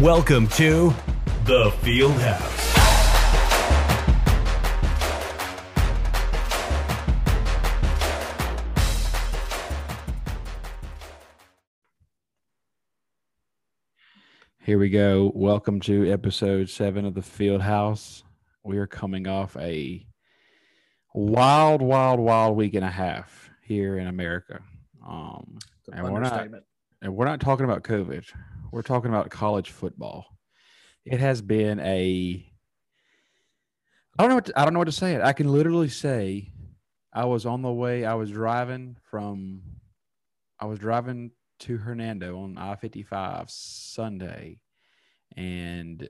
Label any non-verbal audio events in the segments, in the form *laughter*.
Welcome to the Field House. Here we go. Welcome to episode seven of the Field House. We are coming off a wild, wild, wild week and a half here in America. Um, and we're not, and we're not talking about COVID. We're talking about college football. It has been a. I don't know. What to, I don't know what to say. It. I can literally say, I was on the way. I was driving from. I was driving to Hernando on I 55 Sunday, and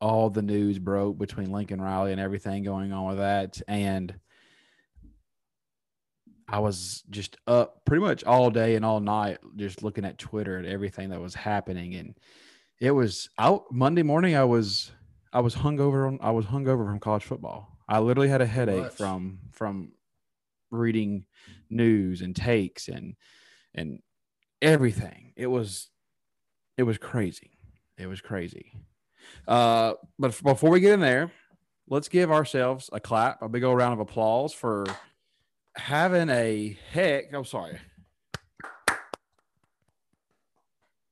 all the news broke between Lincoln Riley and everything going on with that. And I was just up pretty much all day and all night, just looking at Twitter and everything that was happening. And it was out Monday morning. I was, I was hungover. On, I was hungover from college football. I literally had a headache from, from reading news and takes and, and everything. It was it was crazy. It was crazy. Uh, but before we get in there, let's give ourselves a clap, a big old round of applause for having a heck. I'm oh, sorry.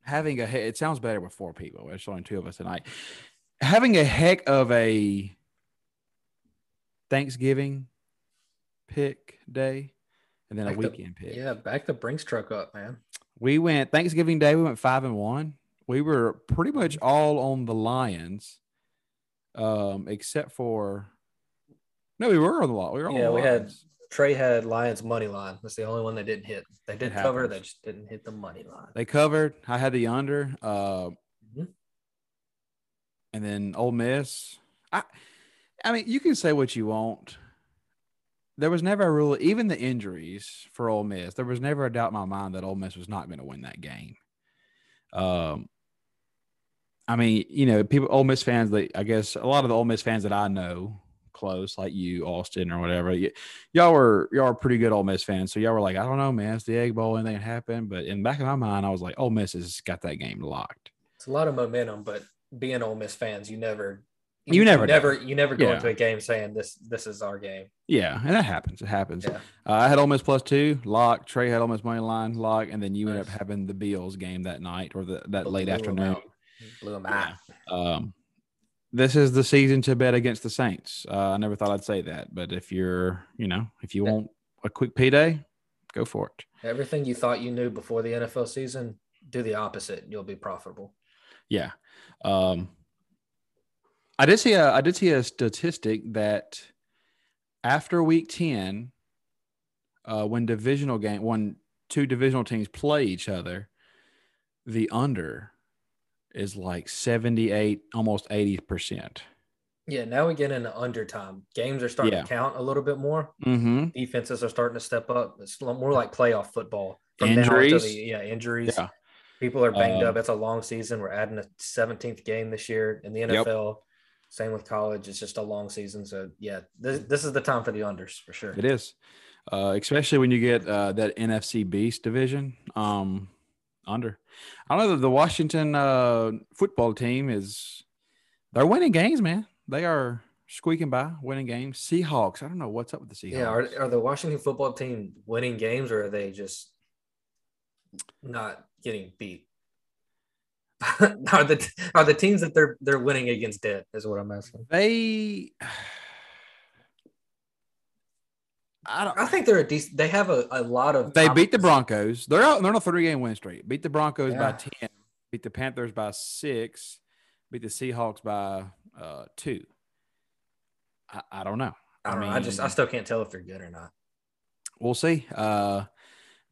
Having a heck, it sounds better with four people. There's only two of us tonight. Having a heck of a Thanksgiving pick day and then back a weekend the, pick. Yeah, back the Brinks truck up, man. We went Thanksgiving Day. We went five and one. We were pretty much all on the Lions, um, except for no, we were on the lot. We were on yeah. we had Trey had Lions money line. That's the only one they didn't hit. They did cover. They just didn't hit the money line. They covered. I had the under. Uh, mm-hmm. And then Ole Miss. I, I mean, you can say what you want there was never a rule, even the injuries for Ole Miss, there was never a doubt in my mind that Ole Miss was not going to win that game. Um, I mean, you know, people, Ole Miss fans, they, I guess a lot of the Ole Miss fans that I know close, like you, Austin, or whatever, y- y'all were y'all were pretty good Ole Miss fans. So y'all were like, I don't know, man, it's the Egg Bowl, anything happen. But in the back of my mind, I was like, Ole Miss has got that game locked. It's a lot of momentum, but being Ole Miss fans, you never you, never never you never go yeah. into a game saying this this is our game. Yeah, and that happens. It happens. Yeah. Uh, I had Ole Miss plus two, lock. Trey had Ole Miss money line, lock, and then you nice. ended up having the Bills game that night or the, that Blew late afternoon. Blew them out. Um, this is the season to bet against the Saints. Uh, I never thought I'd say that, but if you're, you know, if you want a quick P day, go for it. Everything you thought you knew before the NFL season, do the opposite. You'll be profitable. Yeah. Um, I did see a I did see a statistic that after week 10, uh, when divisional game when two divisional teams play each other, the under is like 78, almost 80%. Yeah, now we get into undertime. Games are starting yeah. to count a little bit more. Mm-hmm. Defenses are starting to step up. It's more like playoff football. From injuries, the, yeah, injuries. Yeah. People are banged um, up. It's a long season. We're adding a 17th game this year in the NFL. Yep. Same with college. It's just a long season. So yeah, this, this is the time for the unders for sure. It is. Uh, especially when you get uh, that NFC Beast division um, under. I don't know that the Washington uh, football team is they're winning games, man. They are squeaking by, winning games. Seahawks. I don't know what's up with the Seahawks. Yeah, are, are the Washington football team winning games or are they just not getting beat? *laughs* are the are the teams that they're they're winning against dead is what I'm asking. They I don't I think they're a decent they have a, a lot of they beat the Broncos. They're out they're on a three game win streak. Beat the Broncos yeah. by 10, beat the Panthers by six, beat the Seahawks by uh two. I, I don't know. I, don't I mean, know. I just I still can't tell if they're good or not. We'll see. Uh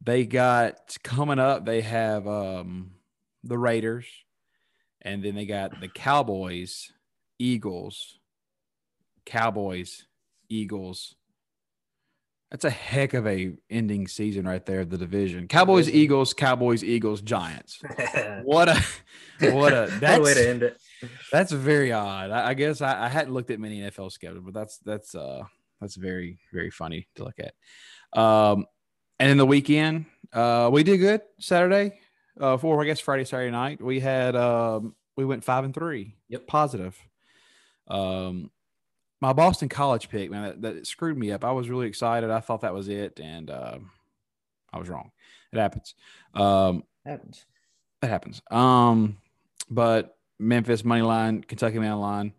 they got coming up, they have um the Raiders, and then they got the Cowboys, Eagles, Cowboys, Eagles. That's a heck of a ending season right there. of The division: Cowboys, Eagles, Cowboys, Eagles, Giants. *laughs* what a what a *laughs* that's way to end it. That's very odd. I, I guess I, I, hadn't looked at many NFL schedules, but that's that's uh that's very very funny to look at. Um, and in the weekend, uh, we did good Saturday uh, for I guess Friday, Saturday night. We had um, we went five and three. Yep. positive. Um, my Boston College pick, man, that, that screwed me up. I was really excited. I thought that was it, and um, I was wrong. It happens. Um, Happens. it happens. Um, but Memphis money line, Kentucky money line.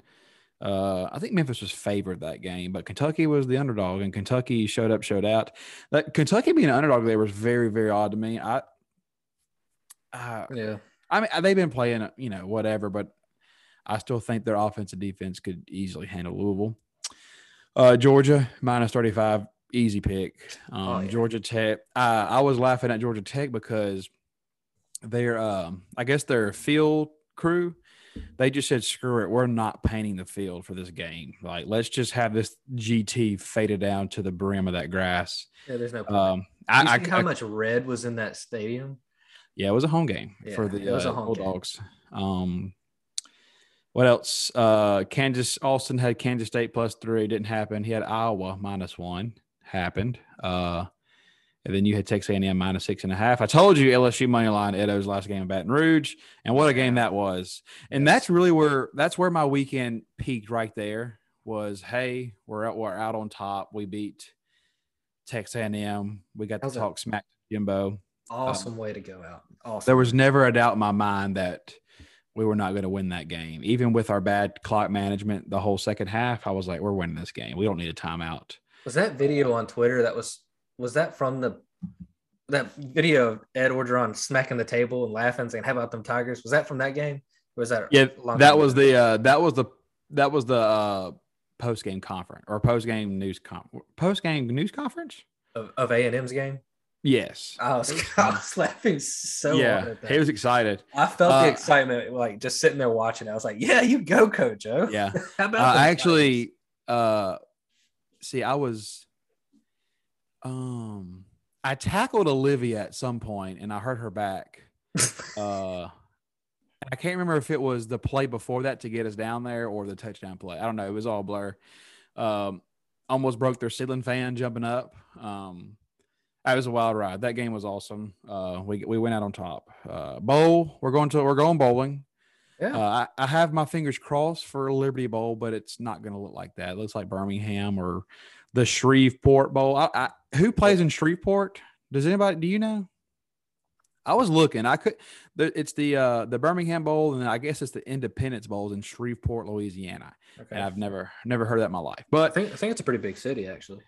Uh, I think Memphis was favored that game, but Kentucky was the underdog, and Kentucky showed up, showed out. That Kentucky being an underdog there was very, very odd to me. I, uh, Yeah. I mean, they've been playing, you know, whatever, but I still think their offense and defense could easily handle Louisville. Uh, Georgia minus thirty five, easy pick. Um, Oh, yeah. Georgia Tech. I, I was laughing at Georgia Tech because their, um, I guess their field crew, they just said, "Screw it, we're not painting the field for this game. Like, let's just have this GT faded down to the brim of that grass." Yeah, there's no point. Um, I, I, how I- much red was in that stadium? yeah, it was a home game for the it was a uh. Bulldogs. Um, what else? Uh, Kansas Austin had Kansas State plus three. Didn't happen. He had Iowa minus one. Happened. Uh, and then you had Texas A&M minus six and a half. I told you LSU money line Ed O's last game in Baton Rouge, and what a game that was. And that's really where that's where my weekend peaked right there. Was hey, we're out, we're out on top. We beat Texas A&M. We got to talk smack to Jimbo Awesome way to go out. Awesome. there was never a doubt in my mind that we were not going to win that game. Even with our bad clock management the whole second half, I was like, we're winning this game. We don't need a timeout. Was that video on Twitter that was was that from the that video of Ed Orgeron smacking the table and laughing saying, How about them Tigers? Was that from that game? Or was that Yeah, that was the uh, that was the that was the uh, post game conference or post game news con post game news conference. of, of A and M's game? Yes. I was, *laughs* I was laughing so hard yeah, at that. he was excited. I felt Uh, the excitement like just sitting there watching. I was like, Yeah, you go, Joe. Yeah. *laughs* How Uh, about them I actually uh, see. I was um I tackled Olivia at some point and I hurt her back. *laughs* Uh, I can't remember if it was the play before that to get us down there or the touchdown play. I don't know. It was all blur. Um, almost broke their ceiling fan jumping up. Um, that was a wild ride. That game was awesome. Uh, we we went out on top. Uh, bowl. We're going to we're going bowling. yeah. Uh, I, I have my fingers crossed for Liberty Bowl, but it's not going to look like that. It looks like Birmingham or the Shreveport Bowl. I, I, who plays in Shreveport? Does anybody? Do you know? I was looking. I could. The, it's the uh, the Birmingham Bowl, and I guess it's the Independence Bowls in Shreveport, Louisiana. okay. And I've never never heard that in my life. I But think I think it's a pretty big city actually.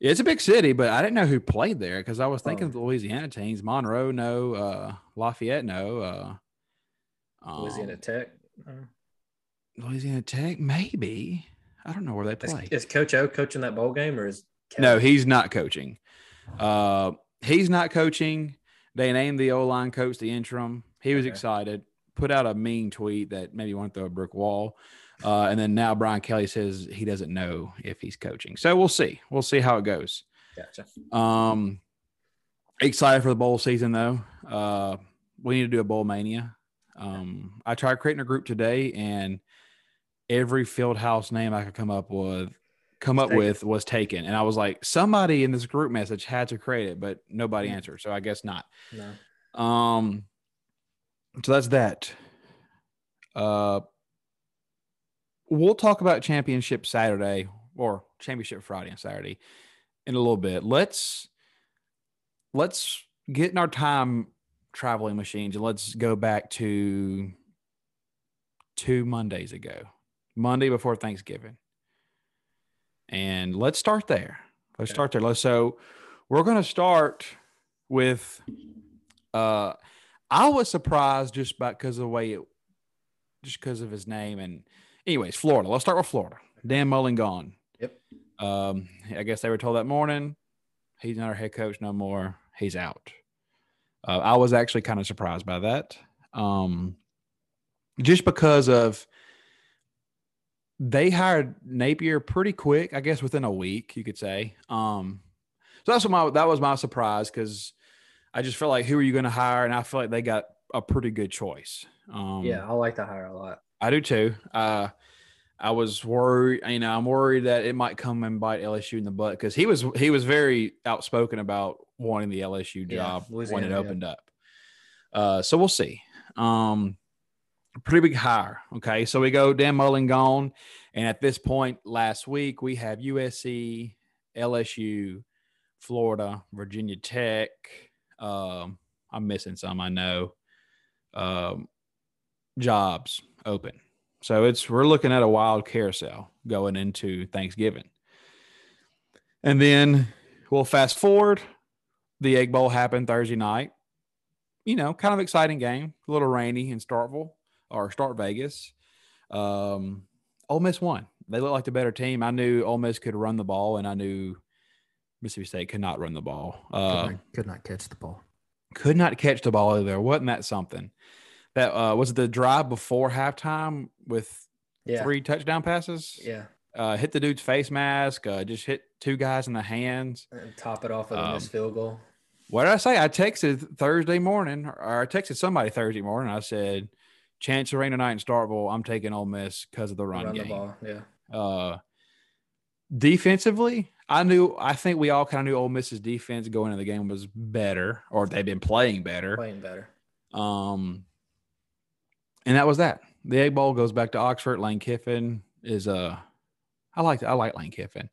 It's a big city. But I didn't know who played there because I was thinking Oh. of the Louisiana teams. Monroe, no. Uh, Lafayette, no. Uh, um, Louisiana Tech. Louisiana Tech, maybe. I don't know where they play. is Coach O coaching that bowl game or is No, he's not coaching. Uh, he's not coaching. They named the O line coach the interim. He was Okay. excited. Put out a mean tweet that maybe to throw a brick wall. Uh, and then now Brian Kelly says he doesn't know if he's coaching. So we'll see. We'll see how it goes. Gotcha. Um, excited for the bowl season though. Uh, we need to do a bowl mania. Um, I tried creating a group today, and every field house name I could come up with, come up with, was taken. And I was like, somebody in this group message had to create it, but nobody Hmm. answered. So I guess not. No. Um, so that's that. Uh, we'll talk about championship Saturday or championship Friday and Saturday in a little bit. Let's let's get in our time traveling machines and let's go back to two Mondays ago, Monday before Thanksgiving, and let's start there. Let's Okay. start there. Let's so we're gonna start with uh I was surprised just by because of the way it just because of his name and anyways, Florida. Let's start with Florida. Dan Mullen gone. Yep. Um, I guess they were told that morning he's not our head coach no more. He's out. Uh, I was actually kind of surprised by that. Um, just because of they hired Napier pretty quick, I guess within a week, you could say. Um, so that's what my that was my surprise because I just felt like who are you going to hire, and I feel like they got a pretty good choice. Um, Yeah, I like the hire a lot. I do too. Uh, I was worried. You know, I'm worried that it might come and bite LSU in the butt because he was he was very outspoken about wanting the LSU Yeah, job when Louisiana, it yeah. opened up. Uh, so we'll see. Um, pretty big hire. Okay, so we go Dan Mullen gone, and at this point last week we have USC, LSU, Florida, Virginia Tech. Um, I'm missing some, I know. Um, jobs open, so it's we're looking at a wild carousel going into Thanksgiving, and then we'll fast forward. The Egg Bowl happened Thursday night. You know, kind of exciting game. A little rainy in Starkville or Stark Vegas. Um, Ole Miss won. They looked like the better team. I knew Ole Miss could run the ball, and I knew Mississippi State could not run the ball. Uh, could, not, could not catch the ball. could not catch the ball either. Wasn't that something? That uh, was the drive before halftime with Yeah. three touchdown passes. Yeah. Uh, hit the dude's face mask. Uh, just hit two guys in the hands. And top it off with a Um, missed field goal. What did I say? I texted Thursday morning, or I texted somebody Thursday morning. I said, "Chance of rain tonight in Starkville. I'm taking Ole Miss because of the run, Run game." the ball. Yeah. Uh, defensively, I knew. I think we all kind of knew Ole Miss's defense going into the game was better, or they've been playing better. Playing better. Um, and that was that. The Egg Bowl goes back to Oxford. Lane Kiffin is uh, I like I like Lane Kiffin.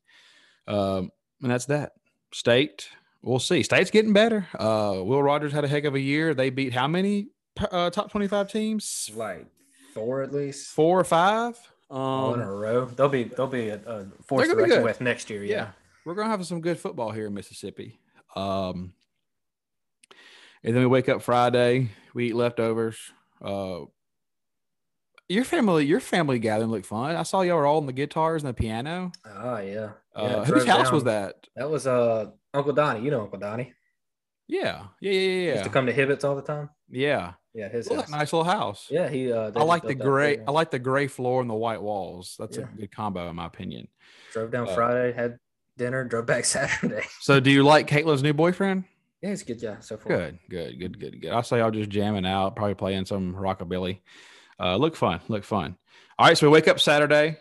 Um, and that's that. State, we'll see. State's getting better. Uh, Will Rogers had a heck of a year. They beat how many uh, top twenty five teams? Like four at least. Four or five. all in a Um, row. They'll be they'll be a, a force to reckon with next year. yeah, Yeah. we're gonna have some good football here in Mississippi. Um, and then we wake up Friday, we eat leftovers. Uh, your family, your family gathering looked fun. I saw y'all were all on the guitars and the piano. Oh yeah. Uh, whose house was that? That was uh Uncle Donnie. You know Uncle Donnie. Yeah, yeah, yeah, yeah, Used to come to Hibbets all the time. yeah. Yeah, his Well, house. nice little house. Yeah, he. Uh, I like the gray. I like the gray floor and the white walls. That's Yeah. a good combo, in my opinion. Drove down uh, Friday, had dinner, drove back *laughs* Saturday. So, do you like Caitlin's new boyfriend? yeah, he's a good guy so far. Good, good, good, good, good. I say y'all just jamming out, probably playing some rockabilly. Uh, look fun, look fun. All right, so we wake up Saturday,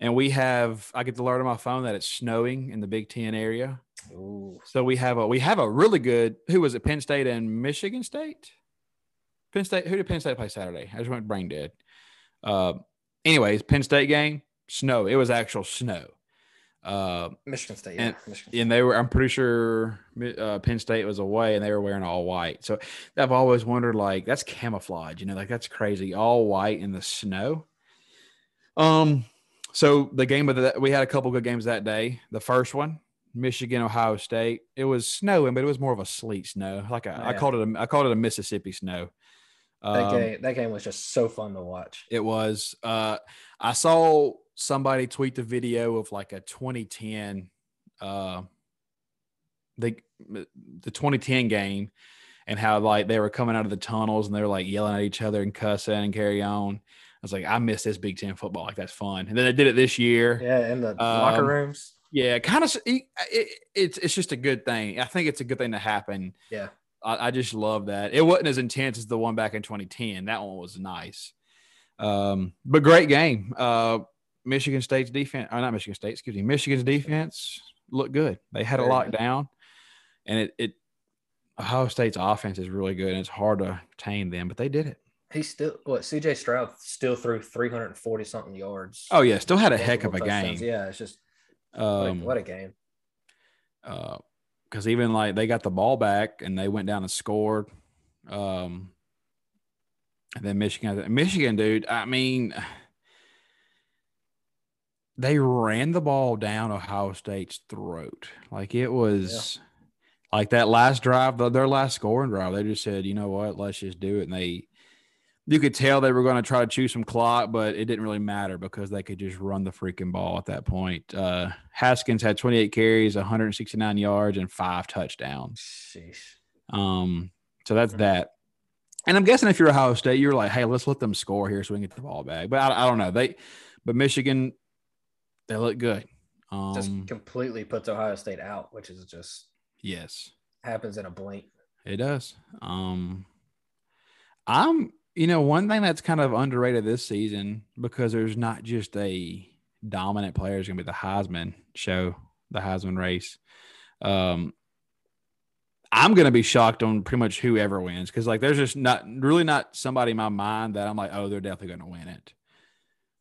and we have. I get the alert on my phone that it's snowing in the Big Ten area. Ooh. So we have a we have a really good. Who was it? Penn State and Michigan State. Penn State. Who did Penn State play Saturday? I just went brain dead. Uh, anyways, Penn State game snow. It was actual snow. Uh, Michigan State. Yeah, And- Michigan State. and they were i'm pretty sure uh, penn state was away and they were wearing all white so i've always wondered like that's camouflage you know like that's crazy all white in the snow um so the game of that, we had a couple good games that day the first one michigan ohio state it was snowing but it was more of a sleet snow like a, i Yeah. called it a, i called it a mississippi snow that Um, game. That game was just so fun to watch. it was. Uh, I saw somebody tweet the video of like a 2010, uh, the the 2010 game, and how like they were coming out of the tunnels and they were like yelling at each other and cussing and carry on. I was like, I miss this Big Ten football. Like that's fun. And then they did it this year. Yeah, in the locker Um, rooms. Yeah, kind of. It, it, it's it's just a good thing. I think it's a good thing to happen. Yeah. I, I just love that. It wasn't as intense as the one back in 2010. That one was nice. Um, but great game. Uh, Michigan State's defense, or not Michigan State, excuse me, Michigan's defense looked good. They had it Very locked down, and it, it Ohio State's offense is really good, and it's hard to tame them, but they did it. He still what CJ Stroud still threw 340 something yards. Oh yeah, still had a heck of a multiple game. Yeah, it's just what, Um, a, what a game. because even like they got the ball back and they went down and scored. Um, and then Michigan, Michigan, dude. I mean, they ran the ball down Ohio State's throat. Like it was like that last drive, their last scoring drive. They just said, you know what, let's just do it. And they, you could tell they were going to try to choose some clock, but it didn't really matter because they could just run the freaking ball at that point. Uh, Haskins had 28 carries, 169 yards, and five touchdowns. Sheesh. Um, so that's Mhm. that. And I'm guessing if you're Ohio State, you're like, hey, let's let them score here so we can get the ball back. But I, I don't know. They, but Michigan, they look good. Um, Just completely puts Ohio State out, which is just yes, happens in a blink. it does. Um, I'm, you know, one thing that's kind of underrated this season because there's not just a dominant player is going to be the Heisman show, the Heisman race. Um, I'm gonna be shocked on pretty much whoever wins because like there's just not really not somebody in my mind that I'm like, oh, they're definitely gonna win it.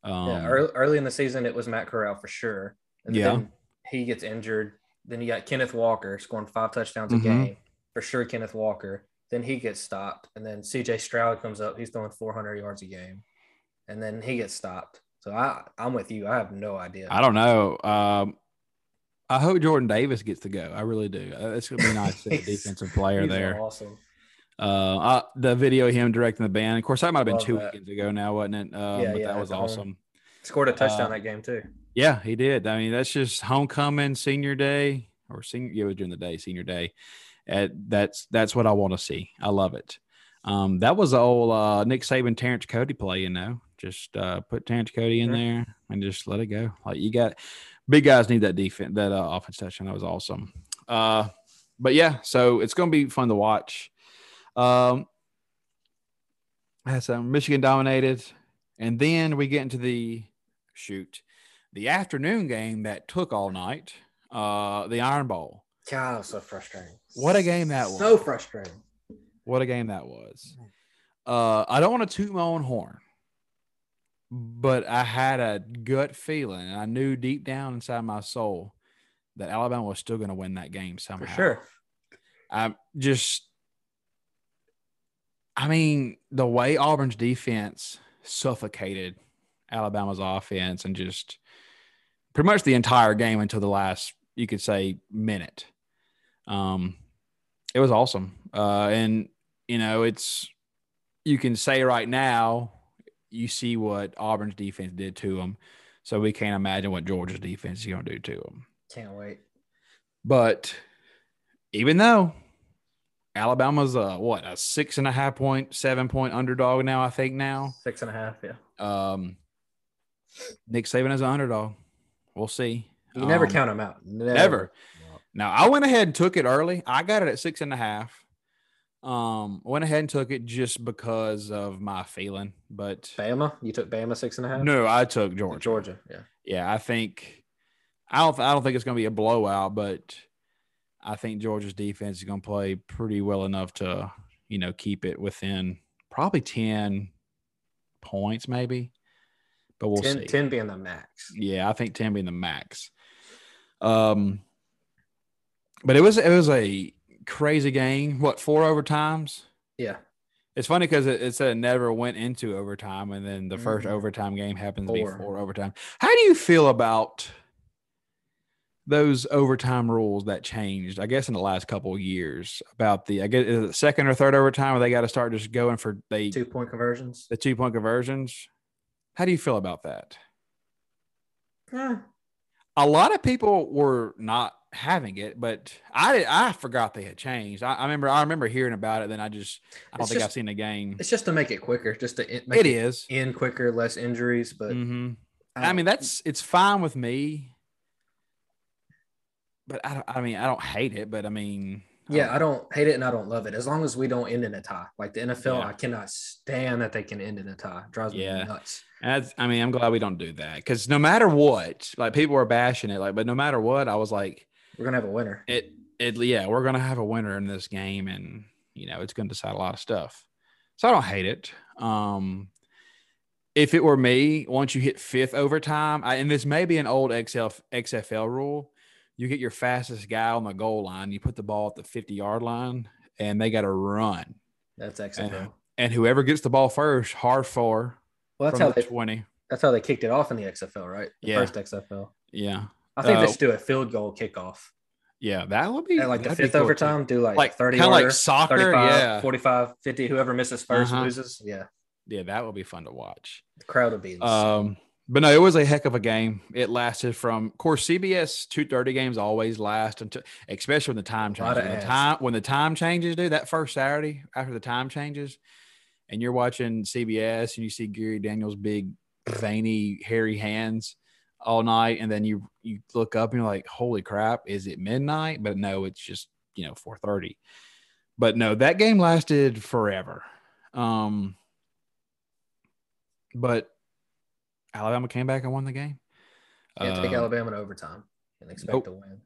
Um, yeah, early, early in the season, it was Matt Corral for sure. And Yeah. then he gets injured. Then you got Kenneth Walker scoring five touchdowns a Mhm. game for sure. Kenneth Walker. Then he gets stopped, and then C.J. Stroud comes up. He's throwing 400 yards a game, and then he gets stopped. So I, I'm with you. I have no idea. I don't know. Um, I hope Jordan Davis gets to go. I really do. Uh, It's gonna be nice to see a *laughs* defensive player there. Awesome. Uh, uh, the video of him directing the band. Of course, that might have been Love two that. weekends ago now, wasn't it? Um, Yeah, but yeah, that was home. awesome. Scored a touchdown Uh, that game too. Yeah, he did. I mean, that's just homecoming, senior day, or senior. Yeah, it was during the day, senior day. Uh, that's that's what I want to see. I love it. Um, that was the old uh, Nick Saban, Terrence Cody play. You know, just uh, put Terrence Cody in Sure. there and just let it go. Like you got big guys need that defense, that uh, offense touchdown. That was awesome. Uh, but yeah, so it's going to be fun to watch. Um, that's um, Michigan dominated, and then we get into the shoot the afternoon game that took all night. Uh, the Iron Bowl. God, so frustrating. What a game that was. So frustrating. What a game that was. Uh, I don't want to toot my own horn, but I had a gut feeling, and I knew deep down inside my soul that Alabama was still going to win that game somehow. For sure. I just, I mean, the way Auburn's defense suffocated Alabama's offense and just pretty much the entire game until the last, you could say, minute. Um, it was awesome. Uh, and, you know, it's, you can say right now, you see what Auburn's defense did to them. So we can't imagine what Georgia's defense is going to do to them. Can't wait. But even though Alabama's a what a six and a half point, seven point underdog now, I think now. Six and a half. Yeah. Um, Nick Saban is an underdog. We'll see. You never Um, count them out. Never. Never. Now I went ahead and took it early. I got it at six and a half. Um, went ahead and took it just because of my feeling, but Bama. You took Bama six and a half. no, I took Georgia. Georgia. Yeah. yeah, I think I don't I don't think it's going to be a blowout, but I think Georgia's defense is going to play pretty well enough to you know keep it within probably ten points, maybe. But we'll 10, see. 10 being the max. Yeah, I think ten being the max. Um, but it was it was a crazy game. What four overtimes? Yeah. It's funny because it, it said it never went into overtime, and then the 1st Mhm. overtime game happens to be four overtime. How do you feel about those overtime rules that changed? I guess in the last couple of years about the I guess is it second or third overtime where they got to start just going for the Two point conversions. the two point conversions. How do you feel about that? A lot of people were not having it, but I I forgot they had changed. I, I remember I remember hearing about it. Then I just I don't It's think I've seen the game. It's just to make it quicker, just to in- make It is. in quicker, less injuries. But hmm I don't- mean, that's it's fine with me, but I don't. I mean, I don't hate it, but I mean, yeah, I don't hate it and I don't love it. As long as we don't end in a tie, like the NFL, Yeah. I cannot stand that they can end in a tie. It drives me nuts. That's, I mean, I'm glad we don't do that because no matter what, like people were bashing it, like, but no matter what, I was like, We're gonna have a winner. it, it, yeah, we're gonna have a winner in this game, and you know, it's gonna decide a lot of stuff. So I don't hate it. Um, if it were me, once you hit fifth overtime, I, and this may be an old XL, XFL rule, you get your fastest guy on the goal line, you put the ball at the 50 yard line, and they got to run. That's excellent. And whoever gets the ball first, hard for Well, that's from how the they 20. that's how they kicked it off in the XFL, right? The Yeah. first XFL. Yeah. I think Uh, they should do a field goal kickoff. Yeah. That would be At like the fifth cool, too. overtime, do like, Like 30 kind of like soccer. 35, Yeah. 45, 50. Whoever misses 1st Uh-huh. loses. Yeah. Yeah. That would be fun to watch. The crowd would be insane. Um, but no, it was a heck of a game. It lasted from, of course, CBS two thirty games always last until, especially when the time changes. When the time when the time changes, dude, that first Saturday after the time changes, and you're watching CBS and you see Gary Daniels' big, veiny, hairy hands all night, and then you you look up and you're like, "Holy crap! Is it midnight?" But no, it's just you know four thirty. But no, that game lasted forever. Um, but Alabama came back and won the game. Can't take Uh, Alabama to overtime and expect nope. to win.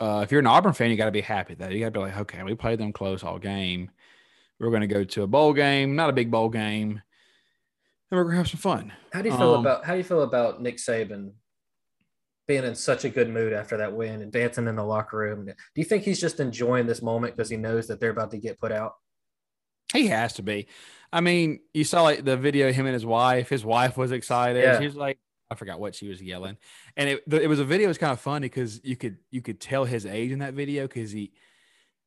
Uh, if you're an Auburn fan, you got to be happy that you got to be like, okay, we played them close all game. We're going to go to a bowl game, not a big bowl game, and we're going to have some fun. How do you feel Um, about how do you feel about Nick Saban being in such a good mood after that win and dancing in the locker room? Do you think he's just enjoying this moment because he knows that they're about to get put out? He has to be. I mean, you saw like the video of him and his wife. His wife was excited. Yeah. She was like, I forgot what she was yelling, and it the, it was a video. It was kind of funny because you could you could tell his age in that video because he,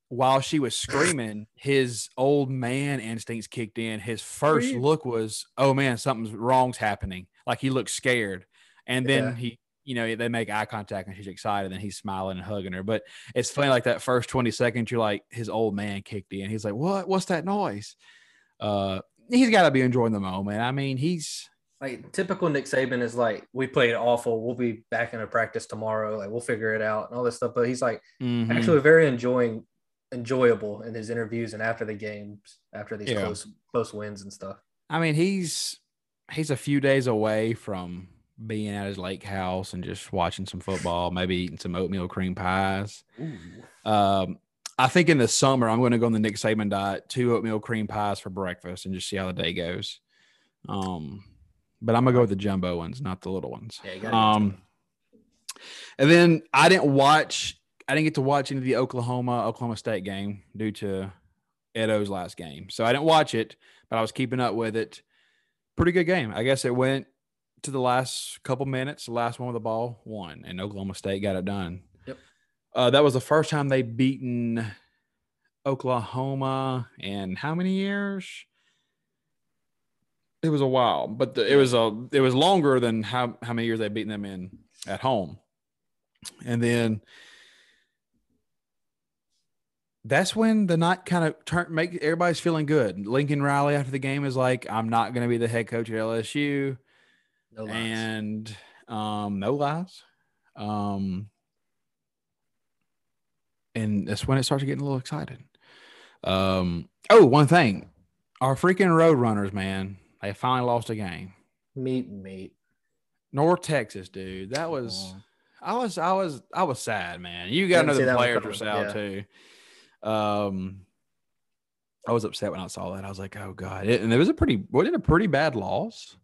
while she was screaming, his old man instincts kicked in. His first look was, "Oh man, something's wrong's happening." Like he looked scared, and then Yeah. he. You know, they make eye contact and she's excited and he's smiling and hugging her. But it's funny, like that first 20 seconds, you're like, his old man kicked in. He's like, What? What's that noise? uh he's got to be enjoying the moment. I mean, he's Like typical Nick Saban is like, we played awful. We'll be back in a practice tomorrow. Like we'll figure it out and all this stuff. But he's like mhm. actually very enjoying enjoyable in his interviews and after the games, after these Yeah. close close wins and stuff. I mean, he's he's a few days away from being at his lake house and just watching some football, maybe eating some oatmeal cream pies. Um, I think in the summer I'm going to go on the Nick Saban diet, two oatmeal cream pies for breakfast, and just see how the day goes. Um, but I'm gonna go with the jumbo ones, not the little ones. Yeah, you gotta get Um, and then I didn't watch. I didn't get to watch any of the Oklahoma Oklahoma State game due to Ed O's last game, so I didn't watch it. But I was keeping up with it. Pretty good game. I guess it went to the last couple minutes. The last one with the ball won, and Oklahoma State got it done. Yep. Uh, that was the first time they beaten Oklahoma in how many years? It was a while, but the, it was a it was longer than how how many years they've beaten them in at home, and then that's when the night kind of turn make everybody's feeling good. Lincoln Riley after the game is like, "I'm not going to be the head coach at LSU," No lies. and um, no lies. Um, and that's when it starts getting a little excited. Um, oh, one thing, our freaking Roadrunners, man, they finally lost a game. meat and meat. North Texas, dude, that was. Oh. I was, I was, I was sad, man. You got another players were sad yeah. too. Um, I was upset when I saw that. I was like, oh god, it, and it was a pretty, wasn't it a pretty bad loss?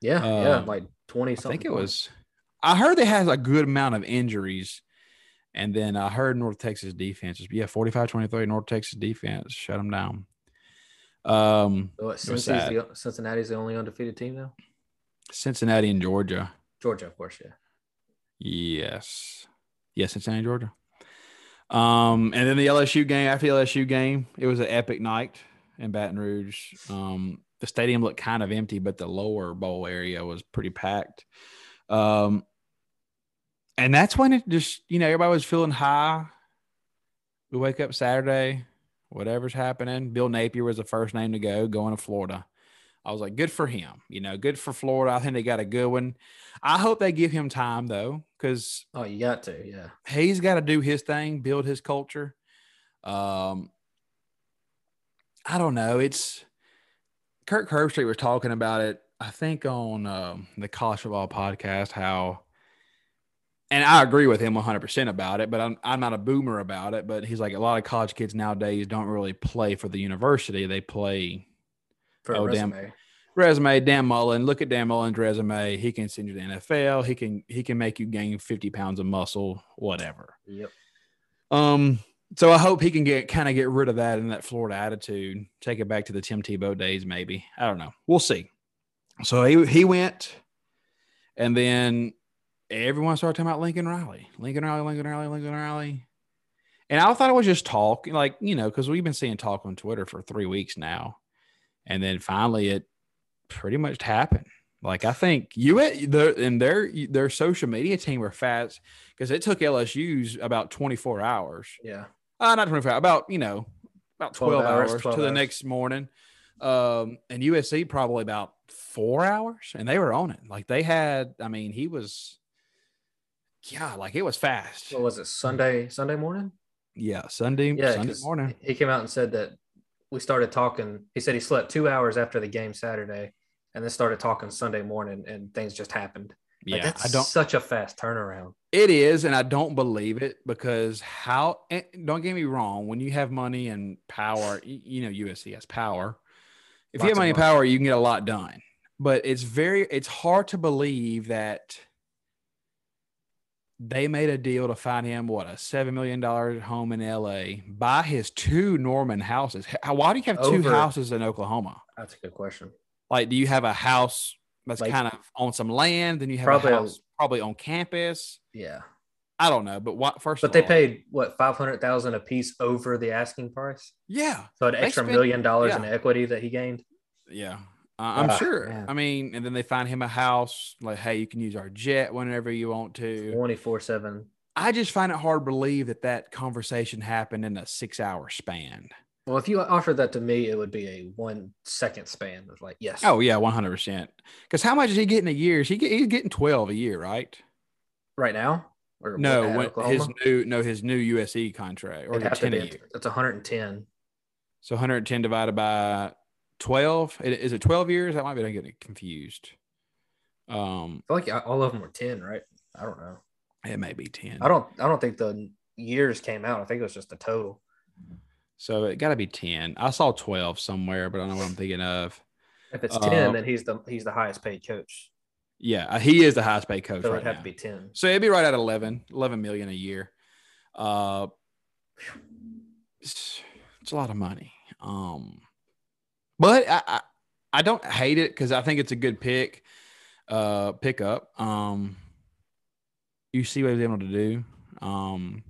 Yeah, yeah, Um, like twenty I think it was. I heard they had a good amount of injuries, and then I heard North Texas defense. Yeah, 45-23 North Texas defense shut them down. Um, What, was Cincy's sad. the, Cincinnati's the only undefeated team now. Cincinnati and Georgia. Georgia, of course, yeah. Yes. Yes, Cincinnati, and Georgia. Um, and then the LSU game, after the LSU game, it was an epic night in Baton Rouge. Um, the stadium looked kind of empty, but the lower bowl area was pretty packed. Um, and that's when it just, you know, everybody was feeling high. We wake up Saturday, whatever's happening. Bill Napier was the first name to go, going to Florida. I was like, good for him. You know, good for Florida. I think they got a good one. I hope they give him time though, because Oh, you got to, yeah. he's got to do his thing, build his culture. Um, I don't know. It's Kirk Herbstreit was talking about it. I think on um, the College Football Podcast, how, and I agree with him 100 percent about it. But I'm I'm not a boomer about it. But he's like a lot of college kids nowadays don't really play for the university; they play For a Oh, damn. resume. resume. Dan Mullen, look at Dan Mullen's resume. He can send you to the NFL. He can he can make you gain 50 pounds of muscle, whatever. Yep. Um, so I hope he can get kind of get rid of that and that Florida attitude, take it back to the Tim Tebow days, maybe. I don't know. We'll see. So he he went, and then everyone started talking about Lincoln Riley, Lincoln Riley, Lincoln Riley, Lincoln Riley. And I thought it was just talk, like you know, because we've been seeing talk on Twitter for three weeks now, and then finally it pretty much happened. Like I think you the and their their social media team were fast because it took LSU's about 24 hours. Yeah. Uh, not 24, about, you know, about 12, 12 hours, hours, 12 to the hours. next morning. Um, and USC probably about four hours, and they were on it. Like they had, I mean, he was, yeah, like it was fast. What was it? Sunday, Sunday morning? Yeah, Sunday, Yeah. Sunday morning. He came out and said that we started talking. He said he slept two hours after the game Saturday and then started talking Sunday morning and things just happened. Like, Yeah, I don't. such a fast turnaround. It is, and I don't believe it because how? Don't get me wrong. When you have money and power, you know USC has power. If you have money and power, you can get a lot done. But it's very, it's hard to believe that they made a deal to find him what a seven million dollar home in LA, buy his two Norman houses. Why do you have two houses in Oklahoma? That's a good question. Like, do you have a house that's Like- kind of on some land, then you have Probably a a- house probably on campus? Yeah, I don't know, but what first? but they all- paid what five hundred thousand a piece over the asking price. Yeah, So an extra spent- million dollars in equity that he gained. yeah. Uh, I'm Ah, sure. man. I mean, and then they find him a house. Like, hey, you can use our jet whenever you want to. Twenty four seven. I just find it hard to believe that that conversation happened in a six-hour span. Well, if you offered that to me, it would be a one second span of like, yes. Oh yeah, one hundred percent. Because how much is he getting a year? Is he get, he's getting twelve a year, right? Right now? Or No, at when, his new no his new USC contract or It'd is it have to ten a be. year? It's one hundred and ten. So one hundred ten divided by twelve. Is it twelve years? That might be getting confused. Um, I feel like all of them were ten, right? I don't know. it may be ten. I don't. I don't think the years came out. I think it was just the total. So it got to be ten. I saw twelve somewhere, but I don't know what I'm thinking of. If it's Uh, ten, then he's the he's the highest paid coach. Yeah, uh, he is the highest paid coach So right it'd have now. to be ten. So it'd be right at 11, 11 million a year. Uh, it's, it's a lot of money. Um, but I, I, I don't hate it because I think it's a good pick, uh, pickup. Um, you see what he's able to do. Um,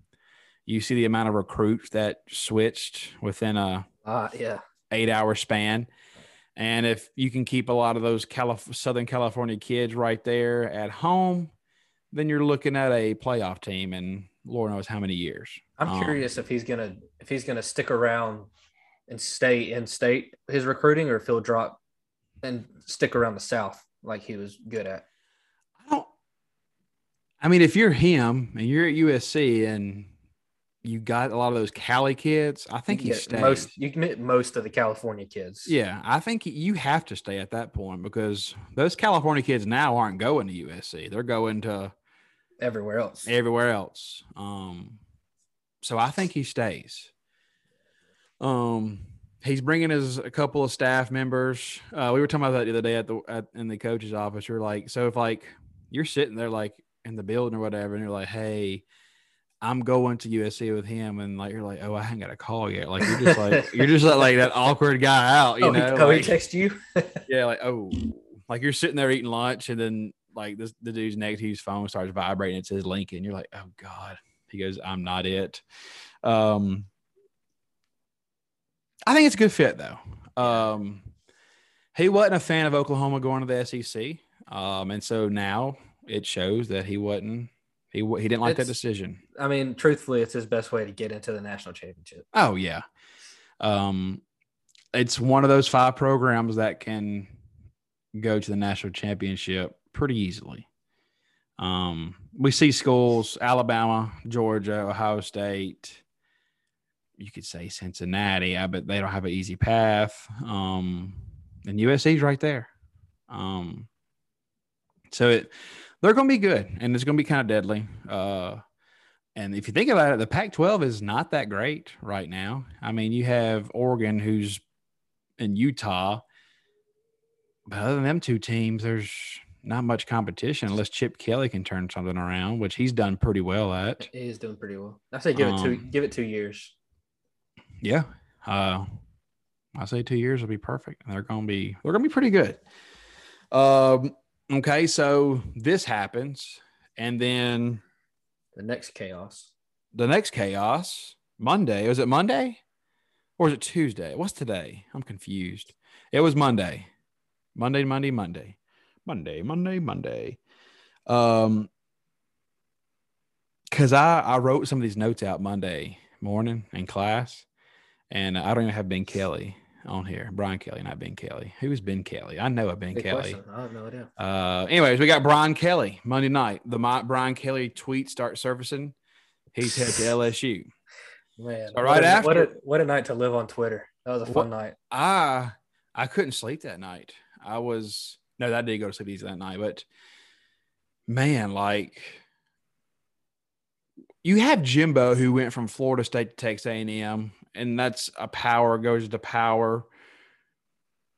you see the amount of recruits that switched within a Ah, yeah. eight hour span. And if you can keep a lot of those Calif- Southern California kids right there at home, then you're looking at a playoff team in Lord knows how many years. I'm Um, curious if he's gonna if he's gonna stick around and stay in state his recruiting, or if he'll drop and stick around the South like he was good at. I don't. I mean, if you're him and you're at USC and you got a lot of those Cali kids, I think you he stays. most you can get most of the California kids. yeah, I think you have to stay at that point because those California kids now aren't going to USC; they're going to everywhere else. everywhere else. Um, so I think he stays. Um, he's bringing his a couple of staff members. Uh, we were talking about that the other day at the at, in the coach's office. You're like, so if like you're sitting there like in the building or whatever, and you're like, hey. I'm going to USC with him, and like you're like, oh, I ain't got a call yet. Like you're just like you're just like, like that awkward guy out, you oh, he, know? oh, he like- texted you. *laughs* yeah, like oh, like you're sitting there eating lunch, and then like this the dude's next to his phone starts vibrating. It says Lincoln. You're like, oh god. He goes, I'm not it. Um, I think it's a good fit though. Um, he wasn't a fan of Oklahoma going to the SEC, um, and so now it shows that he wasn't. He he didn't like that decision. I mean, truthfully, it's his best way to get into the national championship. Oh yeah. Um it's one of those five programs that can go to the national championship pretty easily. Um we see schools Alabama, Georgia, Ohio State, you could say Cincinnati, I bet they don't have an easy path. Um and USC's right there. Um so it they're going to be good and it's going to be kind of deadly. Uh and if you think about it, the Pac 12 is not that great right now. I mean, you have Oregon, who's in Utah. But other than them two teams, there's not much competition unless Chip Kelly can turn something around, which he's done pretty well at. He is doing pretty well. I say give it two. Um, Give it two years. Yeah. Uh, I say two years will be perfect. They're going to be, they're going to be pretty good. Um, okay. So this happens. And then The next chaos. the next chaos Monday. Was it Monday or is it Tuesday? What's today? I'm confused. It was Monday. Monday, Monday, Monday. Monday, Monday, Monday. Um cuz I I wrote some of these notes out Monday morning in class and I don't even have Ben Kelly on here. Brian Kelly, not Ben Kelly. Who is Ben Kelly? I know a Ben Good Kelly. question. I have no idea. Uh, anyways, we got Brian Kelly Monday night. The Mi- Brian Kelly tweet start surfacing. He's head to *laughs* LSU. Man, So what a- after- what a what a night to live on Twitter. That was a fun night. I I couldn't sleep that night. I was no, that did go to sleep easy that night, but man, like you have Jimbo who went from Florida State to Texas A&M, and that's a power goes to power.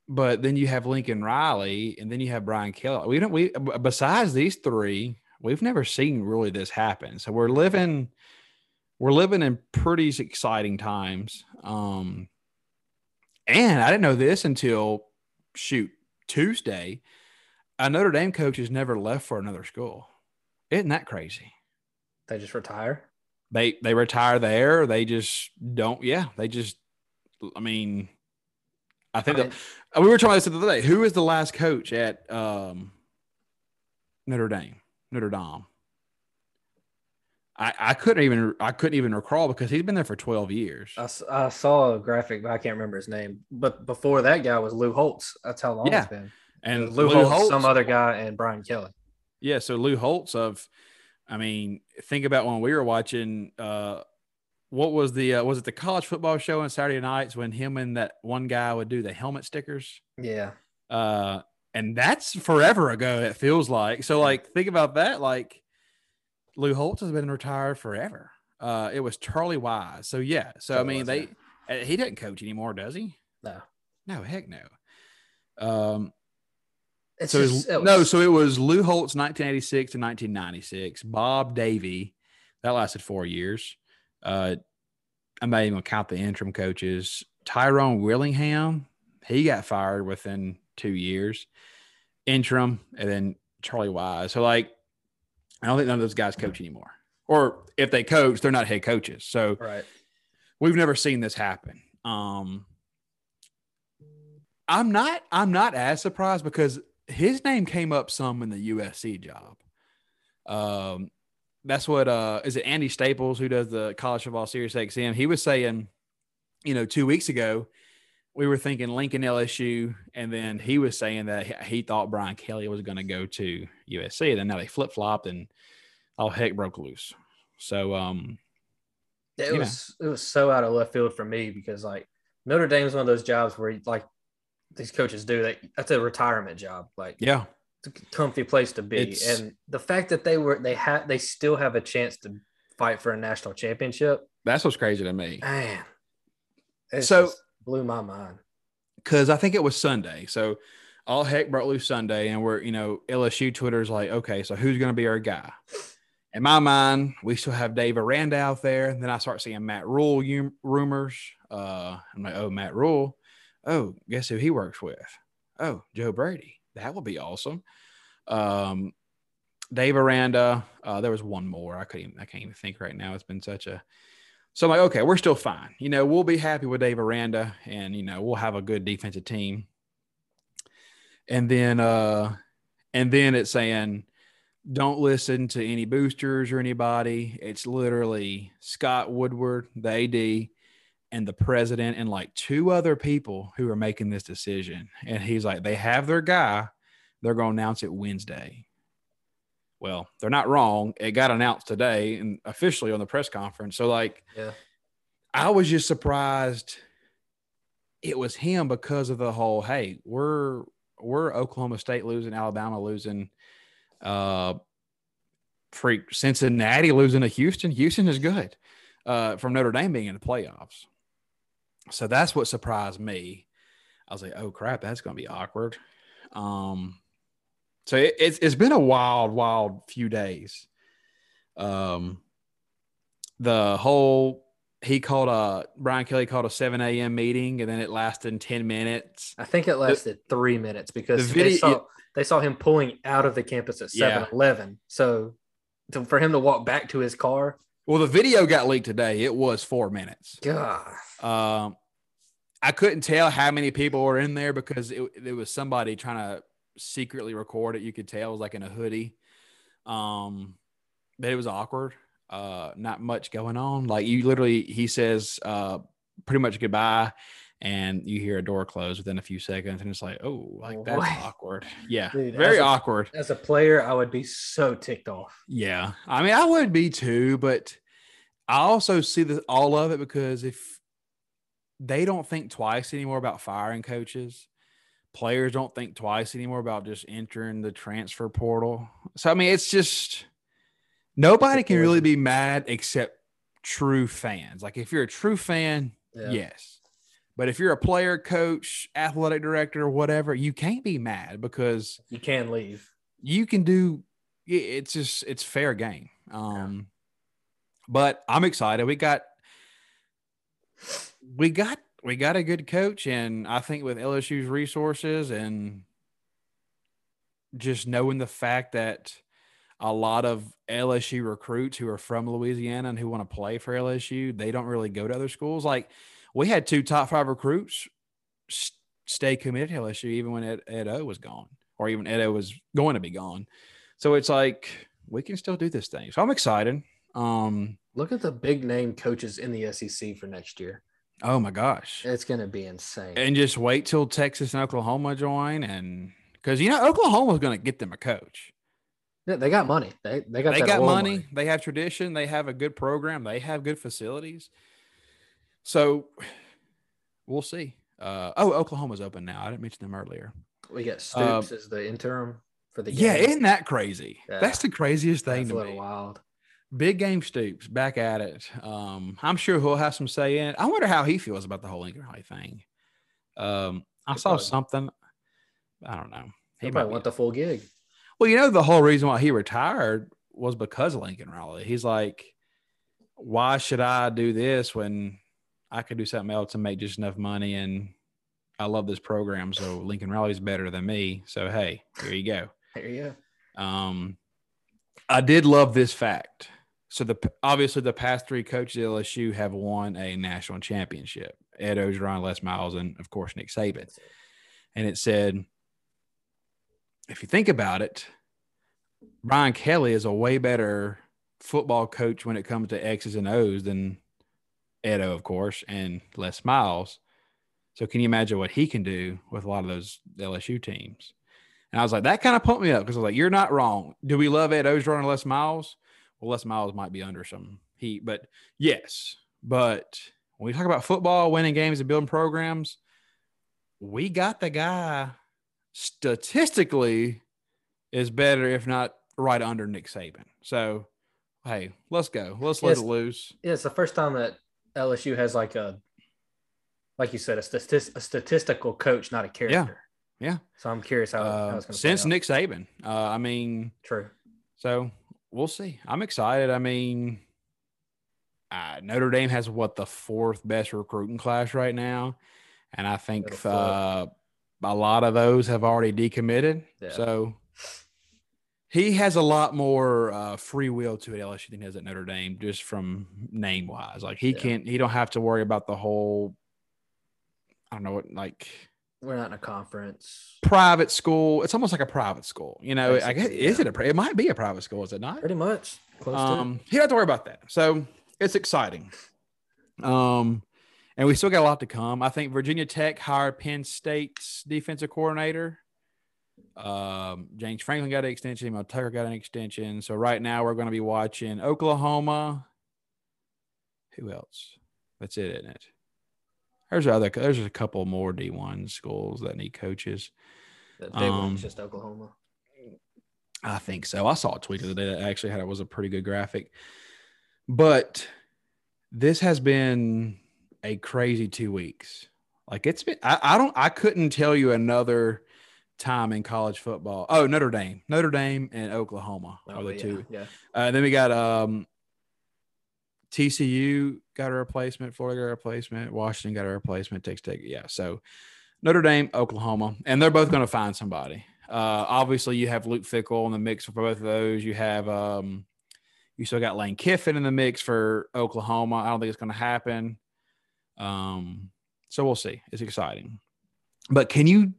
But then you have Lincoln Riley, and then you have Brian Kelly. We don't. We besides these three, we've never seen really this happen. So we're living, we're living in pretty exciting times. Um, and I didn't know this until shoot Tuesday. A Notre Dame coach has never left for another school. Isn't that crazy? They just retire. They they retire there. They just don't. Yeah, they just. I mean, I think that we were talking about this the other day. Who is the last coach at um, Notre Dame? Notre Dame. I, I couldn't even I couldn't even recall because he's been there for twelve years. I, I saw a graphic, but I can't remember his name. But before that guy was Lou Holtz. That's how long Yeah. it's been. and Lou, Holtz, some other guy, and Brian Kelly. Yeah, so Lou Holtz of, I mean, think about when we were watching. Uh, what was the uh, was it the college football show on Saturday nights when him and that one guy would do the helmet stickers? Yeah. Uh, and that's forever ago. It feels like so. Like think about that. Like Lou Holtz has been retired forever. Uh, it was Charlie Weis. So yeah. So I mean, they uh, he doesn't coach anymore, does he? No. No, heck no. Um, It's so it just, was- no, so it was Lou Holtz, 1986 to 1996. Bob Davie, that lasted four years. Uh, I'm not even gonna count the interim coaches. Tyrone Willingham, he got fired within two years. Interim, and then Charlie Weis. So like, I don't think none of those guys coach anymore. Or if they coach, they're not head coaches. So right. we've never seen this happen. Um, I'm not. I'm not as surprised because his name came up some in the USC job. Um, that's what uh is it Andy Staples who does the college football Sirius XM? He was saying, you know, two weeks ago, we were thinking Lincoln LSU, and then he was saying that he- thought Brian Kelly was going to go to USC. And then now they flip flopped, and all heck broke loose. So, um, It you know. was it was so out of left field for me because like Notre Dame Dame's one of those jobs where like these coaches do that. That's a retirement job. Like yeah, it's a comfy place to be. It's- and the fact that they were they had they still have a chance to fight for a national championship, that's what's crazy to me. man. So- blew my mind. because I think it was Sunday. So all heck broke loose Sunday, and we're you know LSU Twitter's like, okay, so who's going to be our guy? In my mind, we still have Dave Aranda out there. Then I start seeing Matt Rhule um, rumors. Uh, I'm like, oh, Matt Rhule. Oh, guess who he works with? Oh, Joe Brady. That would be awesome. Um, Dave Aranda. Uh, there was one more. I couldn't. Even, I can't even think right now. It's been such a so I'm like, okay, we're still fine. You know, we'll be happy with Dave Aranda and, you know, we'll have a good defensive team. And then, uh, and then it's saying, don't listen to any boosters or anybody. It's literally Scott Woodward, the AD, and the president, and like two other people who are making this decision. And he's like, they have their guy. They're going to announce it Wednesday. Well, they're not wrong. It got announced today and officially on the press conference. So, like, Yeah. I was just surprised it was him because of the whole hey, we're we're Oklahoma State losing, Alabama losing, uh freak Cincinnati losing to Houston. Houston is good. Uh from Notre Dame being in the playoffs. So that's what surprised me. I was like, oh crap, that's gonna be awkward. Um so it, it's it's been a wild, wild few days. Um the whole he called a Brian Kelly called a 7 a.m. meeting and then it lasted 10 minutes. I think it lasted three minutes because the they, video- saw, they saw him pulling out of the campus at Yeah. 7 Eleven. So to, for him to walk back to his car, Well, the video got leaked today. It was four minutes. God. Um, I couldn't tell how many people were in there because it, it was somebody trying to secretly record it. You could tell it was like in a hoodie. Um, but it was awkward. Uh, not much going on. Like you literally, he says, uh, pretty much goodbye, and you hear a door close within a few seconds, and it's like, oh, like oh, that's Boy. awkward. Yeah, Dude, very as a- awkward. As a player, I would be so ticked off. Yeah, I mean, I would be too, but I also see the all of it because if they don't think twice anymore about firing coaches, players don't think twice anymore about just entering the transfer portal. So I mean, it's just Nobody can really be mad except true fans. Like if you're a true fan, Yeah. yes. But if you're a player, coach, athletic director, or whatever, you can't be mad because You can leave. you can do it's just it's fair game. Um but I'm excited. We got we got we got a good coach and I think with LSU's resources and just knowing the fact that a lot of LSU recruits who are from Louisiana and who want to play for LSU, they don't really go to other schools. Like we had two top five recruits stay committed to LSU even when Ed, Ed O was gone, or even Ed O was going to be gone. So it's like we can still do this thing. So I'm excited. Um, Look at the big name coaches in the SEC for next year. oh my gosh. It's going to be insane. And just wait till Texas and Oklahoma join and because you know Oklahoma's going to get them a coach. Yeah, they got money. They they got they got oil money, They have tradition. They have a good program. They have good facilities. So we'll see. Uh, oh, Oklahoma's open now. I didn't mention them earlier. We got Uh, Stoops as the interim for the Yeah, game. isn't that crazy? Yeah. That's the craziest thing That's a to little me. wild. Big game Stoops back at it. Um, I'm sure he'll have some say in it. I wonder how he feels about the whole Lincoln Riley thing. Um, I He saw probably- something. I don't know. He might want the full gig. Well, you know, the whole reason why he retired was because of Lincoln Riley. He's like, why should I do this when I could do something else and make just enough money? And I love this program. So Lincoln Riley's better than me. So, hey, here you go. There you go. Um, I did love this fact. So the obviously the past three coaches at LSU have won a national championship. Ed Orgeron, Les Miles, and of course Nick Saban. And it said, if you think about it, Brian Kelly is a way better football coach when it comes to X's and O's than Ed O, of course, and Les Miles. So can you imagine what he can do with a lot of those LSU teams? And I was like, that kind of pumped me up because I was like, you're not wrong. Do we love Ed Orgeron and Les Miles? Well, Les Miles might be under some heat, but yes. But when we talk about football, winning games, and building programs, we got the guy statistically is better, if not right under Nick Saban. So, hey, let's go. Let's let Yes. it loose. Yeah, it's the first time that LSU has like a, like you said, a, statist- a statistical coach, not a character. Yeah. Yeah. So I'm curious how, how Uh, it's going to since Nick Saban, uh, I mean, True. So we'll see. I'm excited. I mean, uh, Notre Dame has what the fourth best recruiting class right now, and I think uh, a lot of those have already decommitted. Yeah. So he has a lot more uh, free will to it LSU than he has at Notre Dame, just from name wise. Like he Yeah. can't, he don't have to worry about the whole. I don't know what like We're not in a conference. private school. It's almost like a private school. You know, I guess Basically, is it a? It might be a private school. Is it not? Pretty much. Close to Um, he don't have to worry about that. So it's exciting. Um, and we still got a lot to come. I think Virginia Tech hired Penn State's defensive coordinator. Um, James Franklin got an extension. Mel Tucker got an extension. So right now we're going to be watching Oklahoma. Who else? That's it, isn't it? There's other. There's a couple more D1 schools that need coaches. The big um, one's just Oklahoma. I think so. I saw a tweet the other day that actually had it was a pretty good graphic. But this has been a crazy two weeks. Like it's been I, I don't I couldn't tell you another time in college football. Oh, Notre Dame. Notre Dame and Oklahoma are Oh, the yeah, two. Yeah. Uh, then we got um TCU got a replacement, Florida got a replacement, Washington got a replacement, Texas Tech. Yeah. So Notre Dame, Oklahoma, and they're both going to find somebody. Uh, obviously, you have Luke Fickell in the mix for both of those. You have um, you still got Lane Kiffin in the mix for Oklahoma. I don't think it's going to happen. Um, so we'll see. It's exciting, but can you?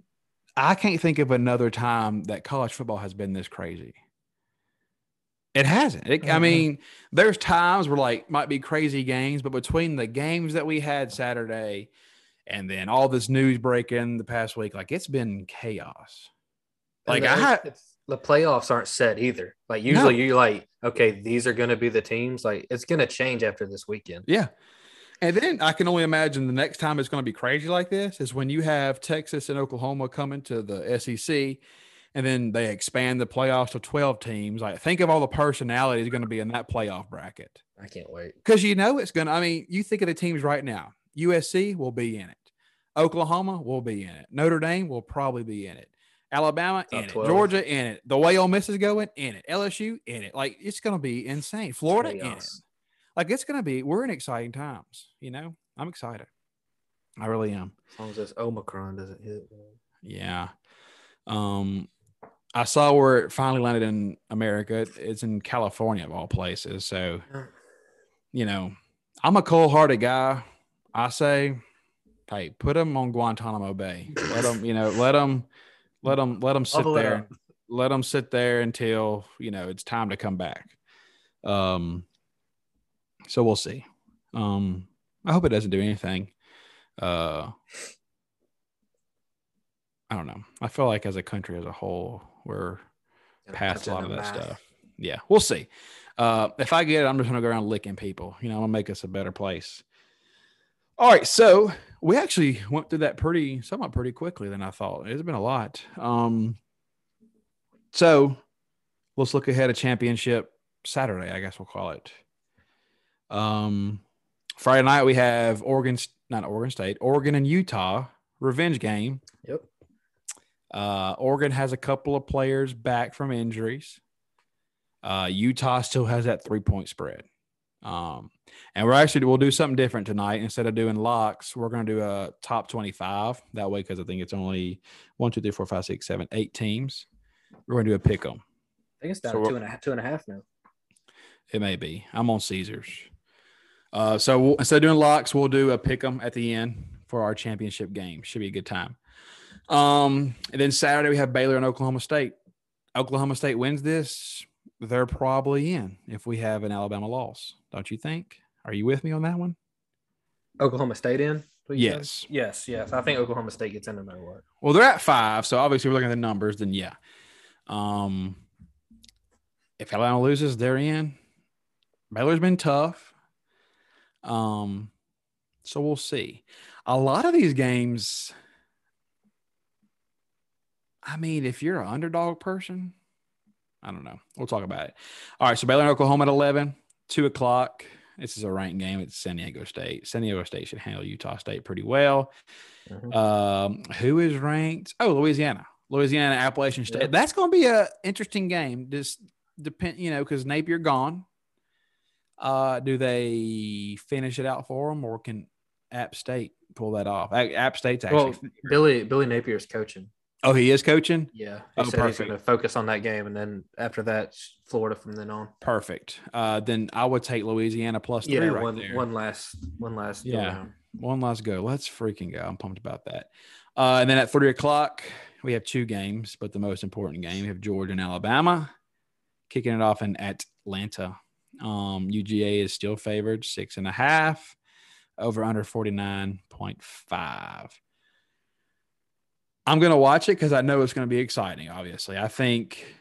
I can't think of another time that college football has been this crazy. It hasn't. It, I Mhm. mean, there's times where like might be crazy games, but between the games that we had Saturday and then all this news breaking the past week, like it's been chaos. Like And I the, the playoffs aren't set either. Like usually you're like, okay, these are going to be the teams. Like it's going to change after this weekend. yeah. And then I can only imagine the next time it's going to be crazy like this is when you have Texas and Oklahoma coming to the SEC, and then they expand the playoffs to 12 teams. Like, think of all the personalities going to be in that playoff bracket. I can't wait. Because you know it's going to, I mean, you think of the teams right now USC will be in it, Oklahoma will be in it, Notre Dame will probably be in it, Alabama Top in it, 12. Georgia in it, the way Ole Miss is going in it, LSU in it. Like, it's going to be insane. Florida in it. Like, it's going to be, we're in exciting times. You know, I'm excited. I really am. As long as this Omicron doesn't hit. Yeah. Um, I saw where it finally landed in America. It's in California of all places. So, you know, I'm a cold hearted guy. I say, hey, put them on Guantanamo Bay. Let them, you know, let them, let them, let them sit there. Let them sit there until you know it's time to come back. Um, so we'll see. Um, I hope it doesn't do anything. Uh, I don't know. I feel like as a country as a whole, we're past a lot of that stuff. Yeah, we'll see. Uh, if I get it, I'm just gonna go around licking people. You know, I'm gonna make us a better place. All right, so we actually went through that pretty, somewhat pretty quickly than I thought. It's been a lot. Um, so let's look ahead a championship Saturday. I guess we'll call it. Um, Friday night we have Oregon, not Oregon State, Oregon and Utah revenge game. Yep. Uh, Oregon has a couple of players back from injuries. Uh, Utah still has that three point spread. Um, and we're actually we'll do something different tonight. Instead of doing locks, we're going to do a top twenty five that way because I think it's only one, two, three, four, five, six, seven, eight teams. We're going to do a pick 'em. I think it's down So to we're- two and a half, two and a half now. It may be. I'm on Caesars. Uh, so we'll, instead of doing locks, we'll do a pick 'em at the end for our championship game. Should be a good time. Um, and then Saturday we have Baylor and Oklahoma State. Oklahoma State wins this, they're probably in if we have an Alabama loss. Don't you think? Are you with me on that one? Oklahoma State in? What you said? Yes. Yes, yes. I think Oklahoma State gets in no matter what. Well, they're at five, so obviously we're looking at the numbers. Then yeah, um, if Alabama loses, they're in. Baylor's been tough, um, so we'll see. A lot of these games, I mean, if you're an underdog person, I don't know. We'll talk about it. All right, so Baylor and Oklahoma at eleven, two o'clock. This is a ranked game. It's San Diego State. San Diego State should handle Utah State pretty well. Mhm. Um, who is ranked? Oh, Louisiana, Louisiana, Appalachian State. Yeah. That's going to be a interesting game. Just depend, you know, because Napier gone. Uh, do they finish it out for them, or can App State pull that off? App State's actually. Well, Billy Billy Napier's coaching. oh, he is coaching. Yeah. Oh, He said he's going to focus on that game, and then after that, Florida from then on. Perfect. Uh, then I would take Louisiana plus three Yeah, right one there. one last one last Yeah. round. One last go. Let's freaking go. I'm pumped about that. Uh, and then at three o'clock, we have two games, but the most important game, we have Georgia and Alabama kicking it off in Atlanta. Um, UGA is still favored six and a half over under 49.5. I'm going to watch it because I know it's going to be exciting, obviously. I think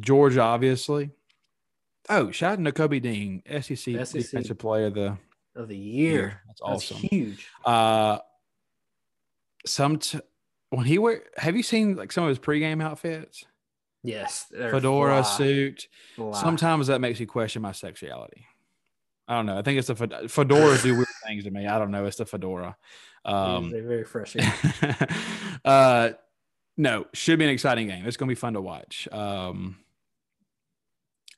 Georgia, obviously. Oh, shout out to Kobe Dean, SEC, SEC. defensive player of the Of the year. That's That's awesome. huge. Uh, some t- when he wear, have you seen like some of his pregame outfits? Yes. Fedora fly, suit. fly. Sometimes that makes me question my sexuality. I don't know. I think it's the fedoras do weird things to me. I don't know. It's the fedora. Um, they're very fresh. *laughs* uh, no, should be an exciting game. It's going to be fun to watch. Um,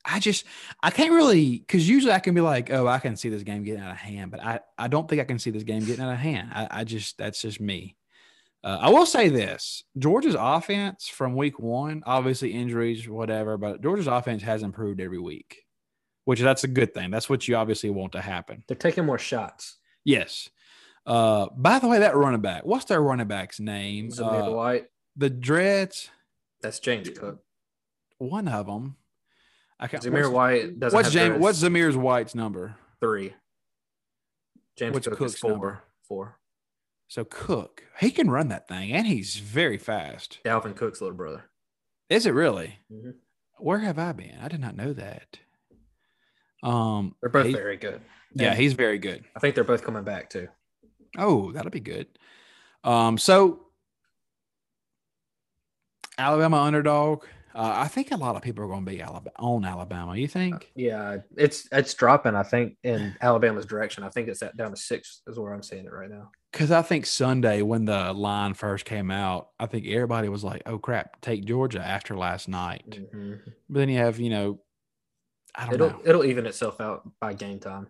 I just I can't really because usually I can be like, oh, I can see this game getting out of hand, but I I don't think I can see this game getting out of hand. I, I just that's just me. Uh, I will say this: Georgia's offense from week one, obviously injuries, whatever, but Georgia's offense has improved every week, which that's a good thing. That's what you obviously want to happen. They're taking more shots. Yes. Uh, by the way, that running back, what's their running back's name? Zamir Uh, White. the Dreads, That's James Cook. one of them. I can't. Zamir White doesn't what's have James? What's Zamir's White's number? three. James what's Cook Cook's is four. number? Four. So Cook, he can run that thing, and he's very fast. Dalvin Cook's little brother. Is it really? Mhm. Where have I been? I did not know that. Um, They're both he- very good. yeah, And he's very good. I think they're both coming back too. Oh, that'll be good. Um, so Alabama underdog. Uh, I think a lot of people are going to be Alabama, on Alabama. You think? Yeah, it's it's dropping. I think in Alabama's direction. I think it's at down to six is where I'm seeing it right now. Because I think Sunday when the line first came out, I think everybody was like, "Oh crap, take Georgia after last night." Mhm. But then you have, you know, I don't It'll know. it'll even itself out by game time.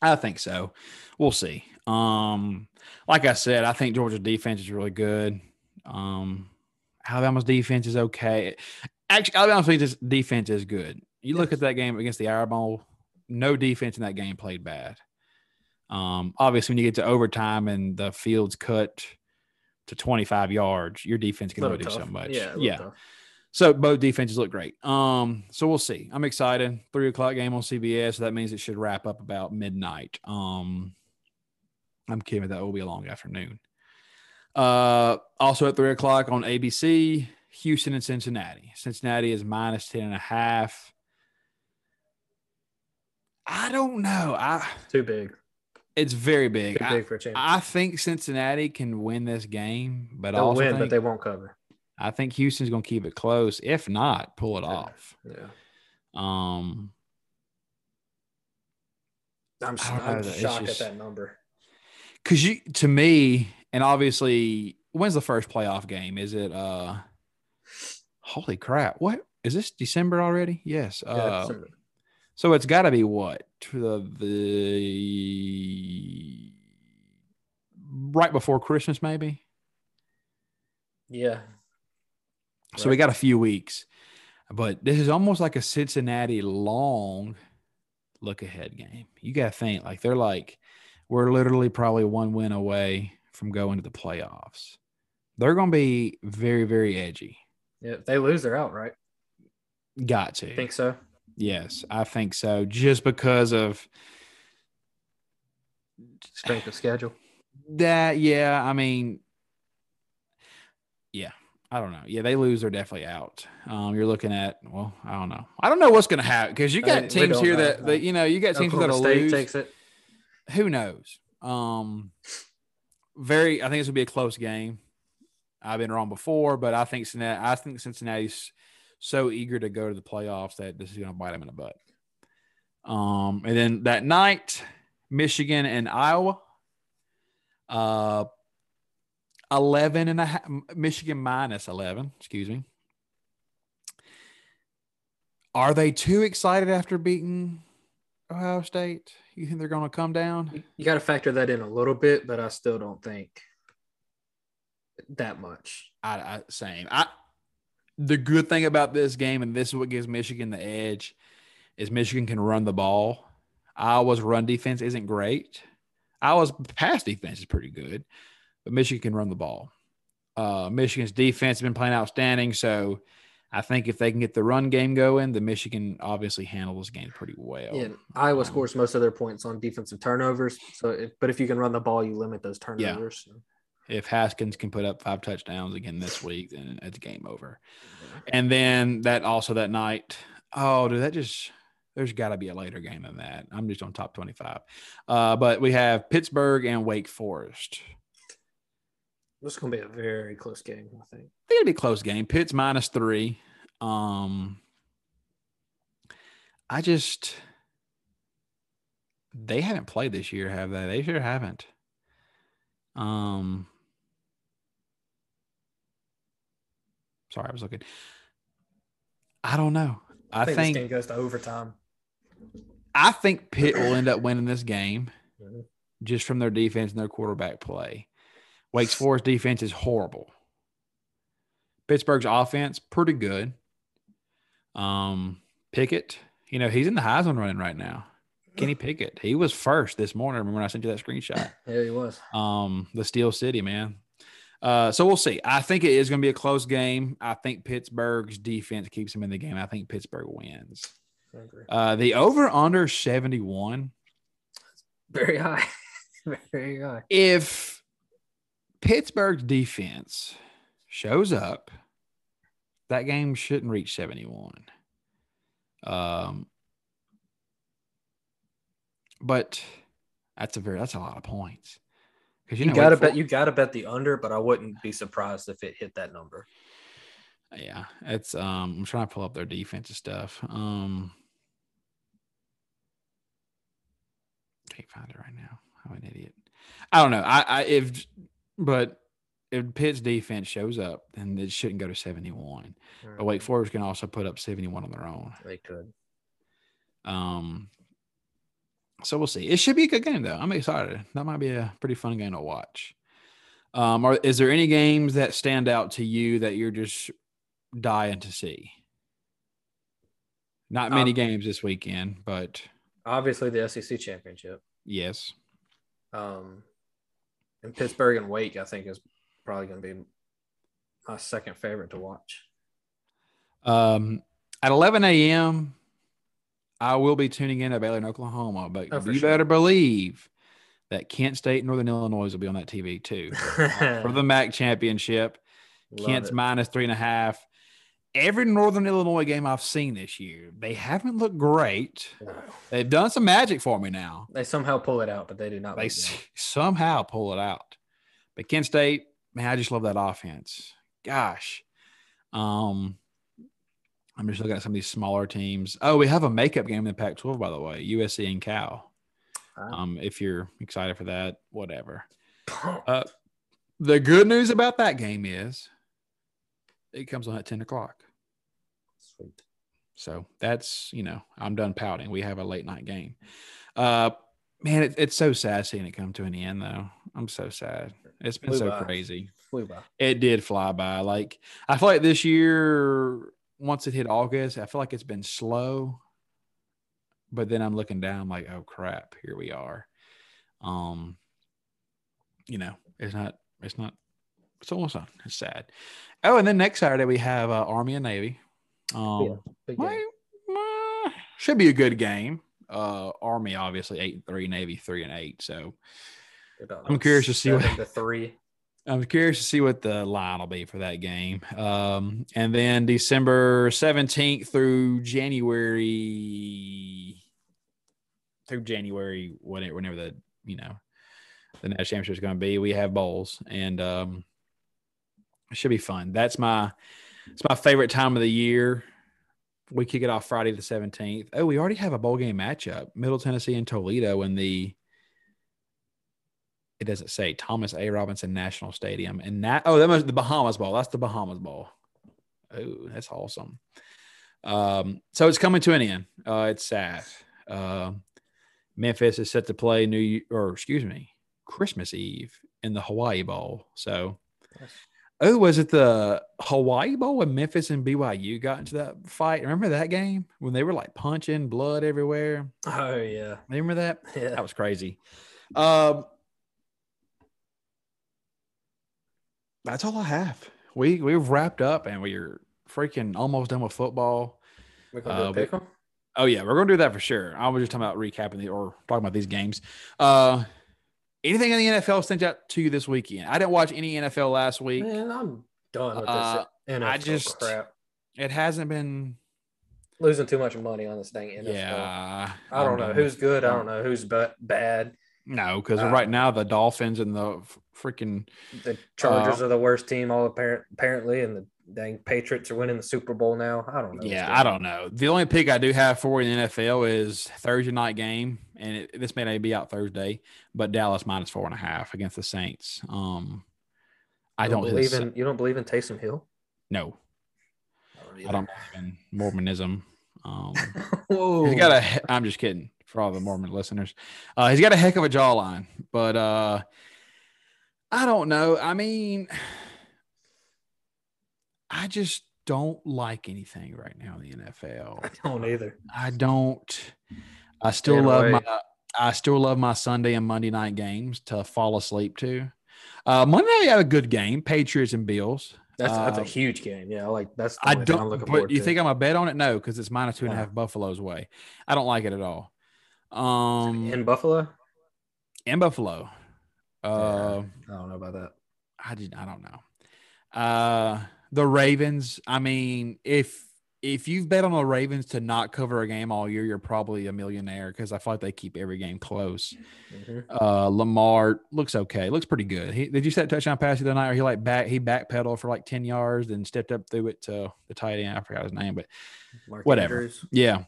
I think so. We'll see. Um, like I said, I think Georgia's defense is really good. Um, Alabama's defense is okay. Actually, Alabama's defense- defense is good. You look at that game against the Iron Bowl, no defense in that game played bad. Um, obviously, when you get to overtime and the field's cut to 25 yards, your defense can only do so much. Yeah, yeah. tough. So both defenses look great. Um, so we'll see. I'm excited. Three o'clock game on CBS. So that means it should wrap up about midnight. Um, I'm kidding. That will be a long afternoon. Uh, also at three o'clock on ABC, Houston and Cincinnati. Cincinnati is minus 10 and a half. I don't know. I Too big. it's very big. Too I, big for a. I think Cincinnati can win this game, but I They'll also win, think, but they won't cover. I think Houston's going to keep it close. If not, pull it Yeah. off. Yeah. Um, I'm, I don't know, I'm shocked just- at that number. because you to me, and obviously, when's the first playoff game? Is it uh holy crap, what is this December already? Yes. Yeah, Uh so- it's gotta be what? The the right before Christmas, maybe. yeah. So we got a few weeks. But this is almost like a Cincinnati long look ahead game. You got to think like they're like, we're literally probably one win away from going to the playoffs. They're going to be very, very edgy. Yeah. If they lose, they're out, right? Got to. Think so. yes, I think so. Just because of Strength of schedule. that. Yeah. I mean, yeah. I don't know. Yeah, they lose, they're definitely out. Um, you're looking at well, I don't know. I don't know what's going to happen because you I got mean, teams here that, that you know you got teams State lose. takes it. who knows? Um, very. I think this will be a close game. I've been wrong before, but I think. I think Cincinnati's so eager to go to the playoffs that this is going to bite them in the butt. Um, and then that night, Michigan and Iowa. Uh, 11 and a half, Michigan minus 11, excuse me. Are they too excited after beating Ohio State? You think they're going to come down? You got to factor that in a little bit, but I still don't think that much. I, I same. I the good thing about this game, and this is what gives Michigan the edge, is Michigan can run the ball. Iowa's run defense isn't great. Iowa's pass defense is pretty good, but Michigan can run the ball. Uh, Michigan's defense has been playing outstanding, so I think if they can get the run game going, the Michigan obviously handle this game pretty well. Yeah, Iowa um, scores most of their points on defensive turnovers. So, if, but if you can run the ball, you limit those turnovers. If Haskins can put up five touchdowns again this week, then it's game over. And then that also that night, oh, dude, that just there's got to be a later game than that. I'm just on top 25. Uh, but we have Pittsburgh and Wake Forest. This is going to be a very close game, I think. I think it'll be a close game. Pitt's minus three. Um, I just they haven't played this year, have they? They sure haven't. Um, sorry, I was looking. I don't know. I, this think game goes to overtime. I think Pitt will end up winning this game Mhm. just from their defense and their quarterback play. Wake's Forest defense is horrible. Pittsburgh's offense pretty good. Um, Pickett, you know, he's in the Heisman running right now. Kenny Pickett, he was first this morning. Remember when I sent you that screenshot? Yeah, he was. um, the Steel City, man. Uh, so we'll see. I think it is going to be a close game. I think Pittsburgh's defense keeps them in the game. I think Pittsburgh wins. I. Uh, the over under 71. Very high. *laughs* very high. If Pittsburgh's defense shows up, that game shouldn't reach 71. Um, but that's a very that's a lot of points. Because You, know gotta bet you gotta bet the under, but I wouldn't be surprised if it hit that number. Yeah, it's um. I'm trying to pull up their defensive stuff. Um, can't find it right now. I'm an idiot. I don't know. I, I if but if Pitt's defense shows up, then it shouldn't go to 71. But Wake Forest can also put up 71 on their own. They could. Um, so we'll see. It should be a good game though. I'm excited. That might be a pretty fun game to watch. Um, are is there any games that stand out to you that you're just dying to see? Not many Um, games this weekend, but Obviously, the SEC championship. yes. Um, and Pittsburgh and Wake, I think, is probably going to be my second favorite to watch. Um, at 11 a.m., I will be tuning in to Baylor in Oklahoma, but Oh, you sure. better believe that Kent State, Northern Illinois will be on that TV too *laughs* for the MAC championship. Love Kent's minus three and a half. Every Northern Illinois game I've seen this year, they haven't looked great. No. *sighs* They've done some magic for me now. They somehow pull it out, but they do not. They s- somehow pull it out. But Kent State, man, I just love that offense. Gosh. Um, I'm just looking at some of these smaller teams. Oh, we have a makeup game in the Pac 12, by the way, USC and Cal. Wow. Um, if you're excited for that, whatever. *laughs* Uh, the good news about that game is it comes on at 10 o'clock. Sweet. So that's, you know, I'm done pouting. We have a late night game. Uh, man, it, it's so sad seeing it come to an end, though. I'm so sad. It's been Flew so by. crazy. Flew by. It did fly by. Like, I feel like this year, once it hit August, I feel like it's been slow. But then I'm looking down, like, oh crap, here we are. Um, you know, it's not, it's not, it's almost on. It's sad. Oh, and then next Saturday we have uh, Army and Navy. Um, Yeah, might- uh, should be a good game. Uh, Army obviously eight and three, Navy three and eight. So I'm curious to see what- the three. I'm curious to see what the line will be for that game. Um, and then December 17th through January through January, whenever, whenever the you know the national championship is going to be, we have bowls, and um, it should be fun. That's my it's my favorite time of the year. We kick it off Friday the 17th. Oh, we already have a bowl game matchup: Middle Tennessee and Toledo in the it doesn't say Thomas A. Robinson National Stadium. And that oh, that must the Bahamas Bowl. That's the Bahamas Bowl. Oh, that's awesome. Um, so it's coming to an end. Uh, it's sad. Uh, Memphis is set to play New or excuse me, Christmas Eve in the Hawaii Bowl. So oh, was it the Hawaii Bowl when Memphis and BYU got into that fight? Remember that game when they were like punching blood everywhere? Oh yeah, Remember that? *laughs* yeah. That was crazy. Um, that's all I have. We we've wrapped up and we're freaking almost done with football. We're gonna uh, do a? Oh yeah, we're gonna do that for sure. I was just talking about recapping the or talking about these games. Uh, anything in the NFL stands out to you this weekend? I didn't watch any NFL last week. Man, I'm done with Uh, this NFL I just- crap. It hasn't been. Losing too much money on this thing. NFL. Yeah, I don't I'm know done who's good. I don't know who's ba- bad. No, because Uh, right now the Dolphins and the freaking The Chargers Uh, are the worst team, all apparent apparently, and the dang Patriots are winning the Super Bowl now. I don't know. Yeah, I don't know. The only pick I do have for in the NFL is Thursday night game, and it, this may not be out Thursday, but Dallas minus four and a half against the Saints. Um, I You don't believe in. You don't believe in Taysom Hill? No, I don't believe in Mormonism. Um, Whoa. *laughs* he's got a. I'm just kidding for all the Mormon listeners. Uh, he's got a heck of a jawline, but uh, I don't know. I mean, I just don't like anything right now in the NFL. I don't either. I don't. I still Staying love away. my. I still love my Sunday and Monday night games to fall asleep to. Uh, Monday night we had a good game, Patriots and Bills. That's that's a Uh, huge game. Yeah, like that's. The I only thing I'm don't. looking But forward you to. think I'm a bet on it? No, because it's minus two and a No. half Buffalo's way. I don't like it at all. Um, in Buffalo? in Buffalo. Uh, I don't know about that. I just I don't know. Uh, the Ravens. I mean, if if you've bet on the Ravens to not cover a game all year, you're probably a millionaire because I feel like they keep every game close. Mhm. Uh, Lamar looks okay, looks pretty good. He, did you set touchdown pass the other night, or he like back he backpedaled for like ten yards, and stepped up through it to the tight end. I forgot his name, but Mark Whatever. Andrews. yeah.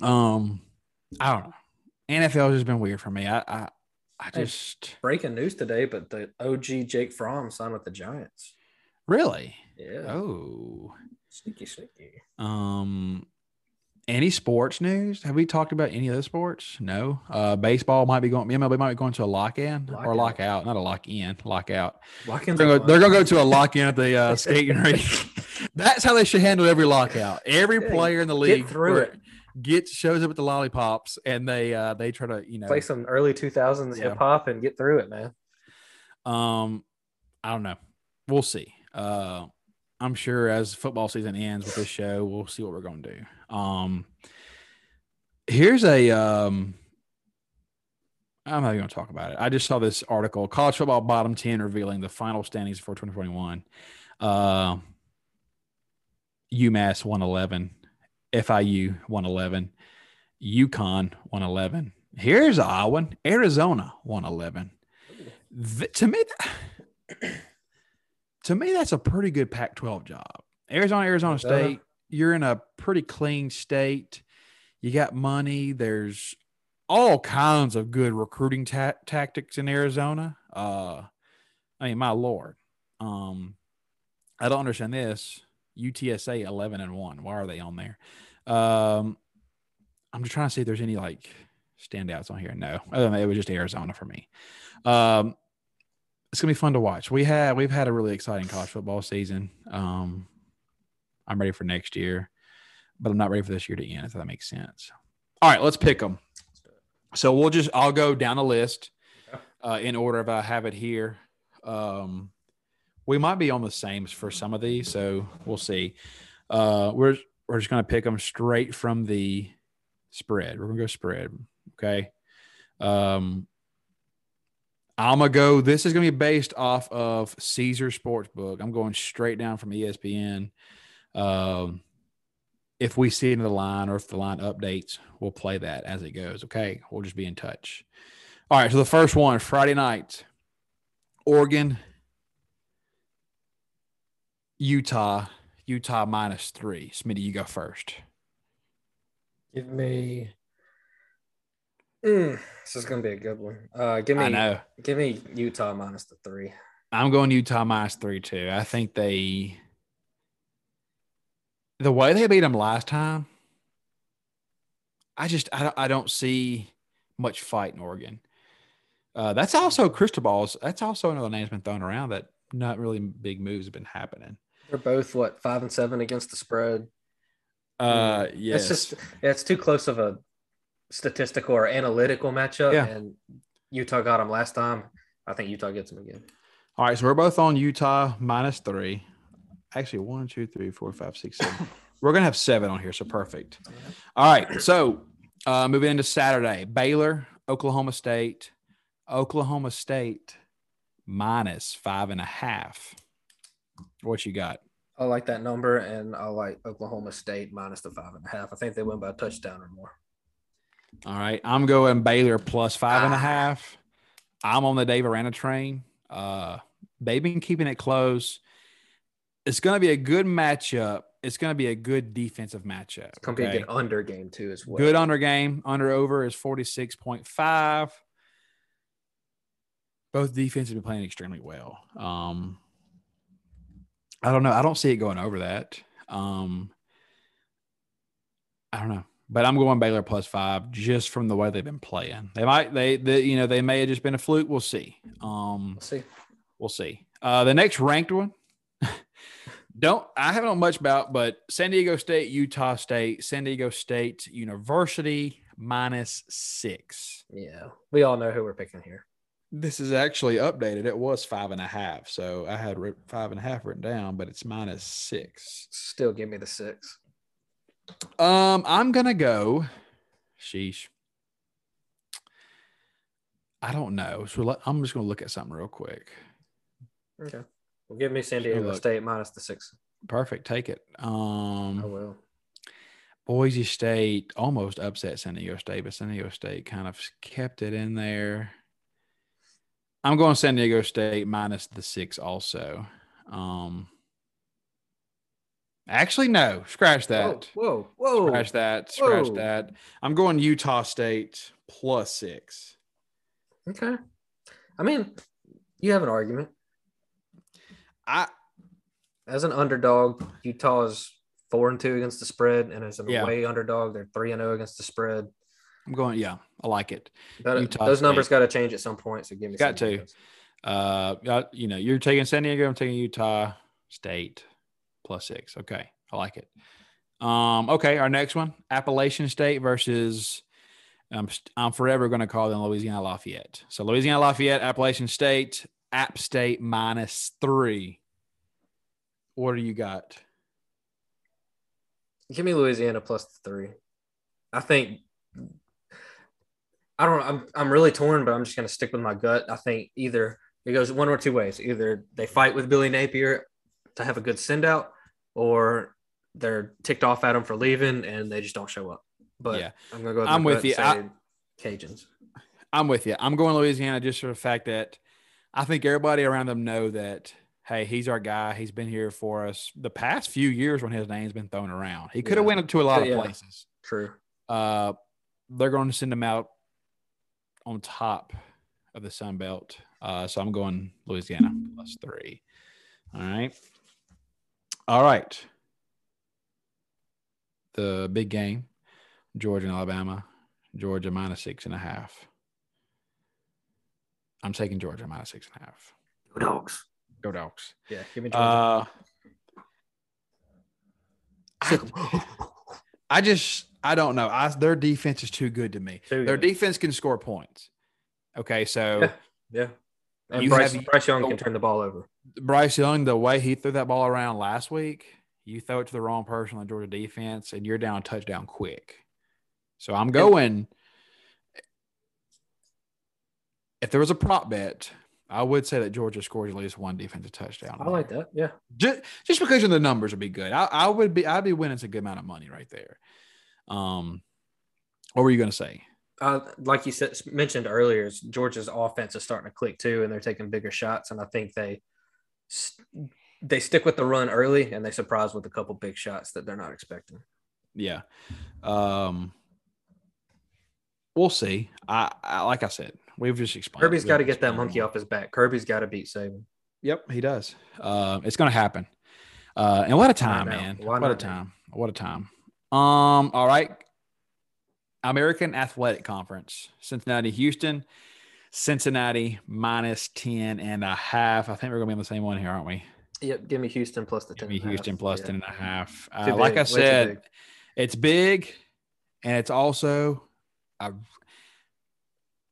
Um, I don't know. NFL has just been weird for me. I I, I Hey. just Breaking news today, but the OG Jake Fromm signed with the Giants. really Yeah. oh Sneaky, sneaky. um. Any sports news? Have we talked about any of the sports? No. Uh, baseball might be going. MLB might be going to a lock in or Lockout. lock out, not a lock in, lockout. lock out. They're gonna, they're gonna go to a lock in at the uh, skating rink. *laughs* That's how they should handle every lockout. Every Yeah, player in the get league through where- it. Gets shows up with the lollipops, and they uh, they try to you know play some early 2000s Yeah. hip hop and get through it, man. Um, I don't know. We'll see. Uh, I'm sure as football season ends with this show, we'll see what we're going to do. Um, here's a um, I'm not even going to talk about it. I just saw this article, college football bottom ten revealing the final standings for 2021. Uh, UMass 111, FIU 111, UConn 111. Here's one, Arizona 111. Th- to me, that- *clears throat* to me, that's a pretty good Pac-12 job. Arizona, Arizona Arizona. State. You're in a pretty clean state. You got money. There's all kinds of good recruiting ta- tactics in Arizona. Uh, I mean, my lord. Um, I don't understand this. UTSA 11 and one. Why are they on there? Um, I'm just trying to see if there's any like standouts on here. No, other than that, it was just Arizona for me. Um, it's gonna be fun to watch. We had we've had a really exciting college football season. Um, I'm ready for next year, but I'm not ready for this year to end. If that makes sense. All right, let's pick them. So we'll just I'll go down the list uh, in order if I have it here. Um, we might be on the same for some of these, so we'll see. Uh, we're we're just gonna pick them straight from the spread. We're gonna go spread. Okay. Um, I'm gonna go. This is gonna be based off of Caesar Sportsbook. I'm going straight down from ESPN. Um, if we see in the line or if the line updates, we'll play that as it goes. Okay, we'll just be in touch. All right. So the first one, Friday night, Oregon, Utah, Utah minus three. Smitty, you go first. Give me. Mm, this is gonna be a good one. Uh, give me, I know. give me Utah minus the three. I'm going Utah minus three too. I think they, the way they beat them last time, I just I don't, I don't see much fight in Oregon. Uh, that's also Cristobal's. That's also another name's been thrown around that not really big moves have been happening. They're both what five and seven against the spread. Uh, yes, It's just yeah, it's too close of a statistical or analytical matchup. Yeah. And Utah got them last time. I think Utah gets them again. All right, so we're both on Utah minus three. Actually, one, two, three, four, five, six, seven. *laughs* we're gonna have seven on here, so perfect. All right, so uh, moving into Saturday, Baylor, Oklahoma State, Oklahoma State minus five and a half. What you got? I like that number, and I like Oklahoma State minus the five and a half. I think they win by a touchdown or more. All right, I'm going Baylor plus five and a half. I'm on the Dave Aranda train. Uh, they've been keeping it close. It's going to be a good matchup. It's going to be a good defensive matchup. It's gonna be okay? a good under game too as well. Good under game. Under over is 46.5. Both defenses have been playing extremely well. Um, I don't know. I don't see it going over that. Um, I don't know. But I'm going Baylor plus five just from the way they've been playing. They might they, they you know they may have just been a fluke. We'll see. Um, We'll see. we'll see. Uh, the next ranked one. *laughs* Don't I haven't know much about, but San Diego State, Utah State, San Diego State University minus six. Yeah, we all know who we're picking here. This is actually updated. It was five and a half, so I had five and a half written down, but it's minus six. Still give me the six. Um, I'm gonna go. Sheesh. I don't know. So let, I'm just gonna look at something real quick. Okay. Well, give me San Diego. State minus the six. Perfect. Take it. Um, Oh well. Boise State almost upset San Diego State, but San Diego State kind of kept it in there. I'm going San Diego State minus the six also. Um, actually, no, scratch that. Whoa, whoa, whoa. Scratch that. Scratch Whoa. that. I'm going Utah State plus six. Okay. I mean, you have an argument. I As an underdog, Utah is four and two against the spread, and as an Yeah. away underdog, they're three and zero against the spread. I'm going. Yeah, I like it. That- Utah those State. numbers got to change at some point. So give me Got to. Uh, you know, you're taking San Diego. I'm taking Utah State plus six. Okay, I like it. Um, okay, our next one: Appalachian State versus. Um, I'm forever going to call them Louisiana Lafayette. So Louisiana Lafayette, Appalachian State, App State minus three. What do you got? Give me Louisiana three. I think I don't know. I'm I'm really torn, but I'm just gonna stick with my gut. I think either it goes one or two ways. Either they fight with Billy Napier to have a good send out, or they're ticked off at him for leaving and they just don't show up. But Yeah. I'm gonna go with I'm with you. say Cajuns. I'm with you. I'm going to Louisiana just for the fact that I think everybody around them know that hey, he's our guy. He's been here for us the past few years when his name's been thrown around. He could have Yeah. went to a lot of Yeah. places. True. Uh, they're going to send him out on top of the Sun Belt. Uh, so I'm going Louisiana plus three. All right. All right. The big game, Georgia and Alabama. Georgia minus six and a half. I'm taking Georgia minus six and a half. Go dogs. Go dogs. Yeah. Give me Georgia. Uh, *laughs* I, I just I don't know. I, their defense is too good to me. Too Their good. defense can score points. Okay, so Yeah. yeah. And You Bryce, have- Bryce Young oh. can turn the ball over. Bryce Young, the way he threw that ball around last week, you throw it to the wrong person on the Georgia defense, and you're down a touchdown quick. So I'm going. If there was a prop bet, I would say that Georgia scores at least one defensive touchdown. I like that. Yeah. just, just because of the numbers would be good. I, I would be I'd be winning a good amount of money right there. Um, what were you gonna say? uh, like you said mentioned earlier, Georgia's offense is starting to click too, and they're taking bigger shots. And I think they they stick with the run early, and they surprise with a couple big shots that they're not expecting. Yeah, um, we'll see. I, I like I said, we've just explained. Kirby's got to get that monkey off his back. Kirby's got to beat Saban. Yep, he does. Uh, it's gonna happen. Uh, and what a time, man! What a now? time! What a time! Um, all right. American Athletic Conference, Cincinnati, Houston, Cincinnati minus 10 and a half. I think we're gonna be on the same one here, aren't we? Yep, give me Houston plus the 10. Give me and a half. Houston plus Yeah. 10 and a half. Uh, like I said, big. it's big and it's also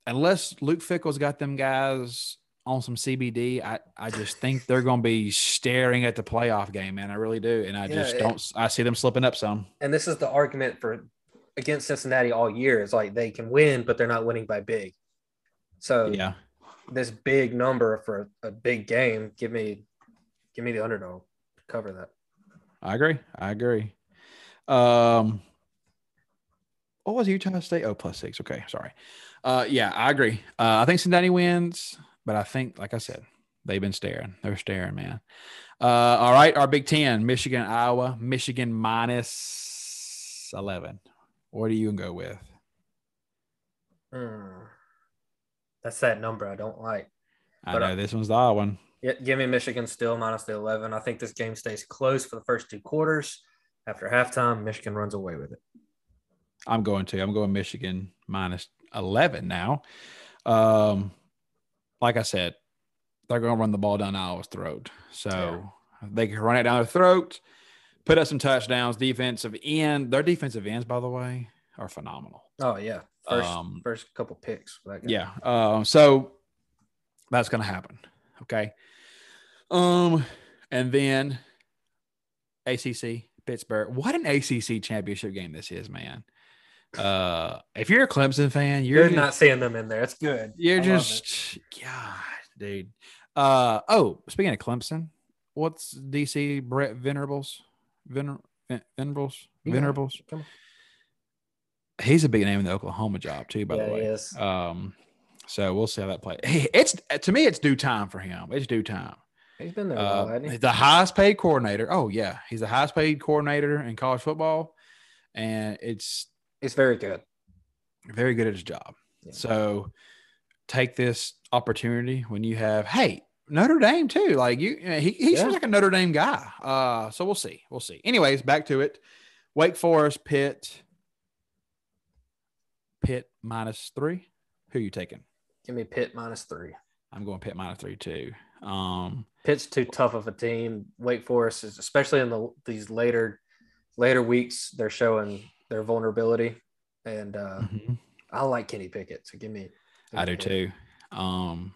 unless Luke Fickell's got them guys on some CBD, I, I just think they're going to be staring at the playoff game, man. I really do. And I Yeah, just don't, I see them slipping up some. And this is the argument for against Cincinnati all year. Is like they can win, but they're not winning by big. So Yeah. this big number for a big game, give me give me the underdog to cover that. I agree. I agree. Um, what was Utah State? Oh, plus six. Okay, sorry. Uh, yeah, I agree. Uh, I think Cincinnati wins, but I think, like I said, they've been staring. They're staring, man. Uh, all right, our Big Ten: Michigan, Iowa, Michigan minus eleven. What do you gonna go with? Hmm. That's that number I don't like. I But know I- this one's the odd one. Yeah, give me Michigan still minus the 11. I think this game stays close for the first two quarters. After halftime, Michigan runs away with it. I'm going to. I'm going Michigan minus 11 now. Um, like I said, they're going to run the ball down Iowa's throat. So they can run it down their throat, put up some touchdowns. Defensive end, their defensive ends, by the way, are phenomenal. Oh yeah, first Um, first couple picks. That. Yeah. Um, so that's going to happen. Okay. Um, and then ACC Pittsburgh. What an ACC championship game this is, man. Uh, if you're a Clemson fan, you're not seeing them in there. It's good. You're I just God, dude. Uh oh, speaking of Clemson, what's DC Brett Venerables? Vener, Venerables? It. Venerables? He's a big name in the Oklahoma job too, by yeah, the way. Yes. Um, so we'll see how that plays. Hey, it's to me, it's due time for him. It's due time. He's been there while, Uh, he? the highest paid coordinator. Oh yeah, he's the highest paid coordinator in college football, and it's He's very good. very good at his job. Yeah. So take this opportunity when you have hey Notre Dame too. Like you, he he Yeah. seems like a Notre Dame guy. Uh, so we'll see, we'll see. Anyways, back to it. Wake Forest, Pitt, Pitt minus three. Who are you taking? Give me Pitt minus three. I'm going Pitt minus three too. Um, Pitt's too tough of a team. Wake Forest is, especially in the these later later weeks, they're showing their vulnerability. And uh, mhm. I like Kenny Pickett, so give me. I do too. Um,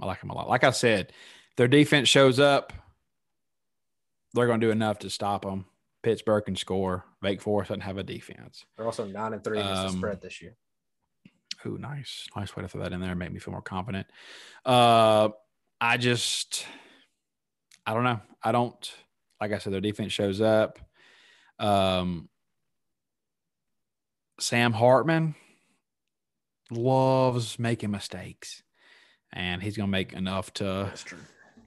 I like them a lot. Like I said, their defense shows up. They're going to do enough to stop them. Pittsburgh can score. Wake Forest doesn't have a defense. They're also nine and three against the Um, spread this year. Ooh, nice. Nice way to throw that in there. Make me feel more confident. Uh, I just, I don't know. I don't, like I said, their defense shows up. Um, Sam Hartman loves making mistakes, and he's going to make enough to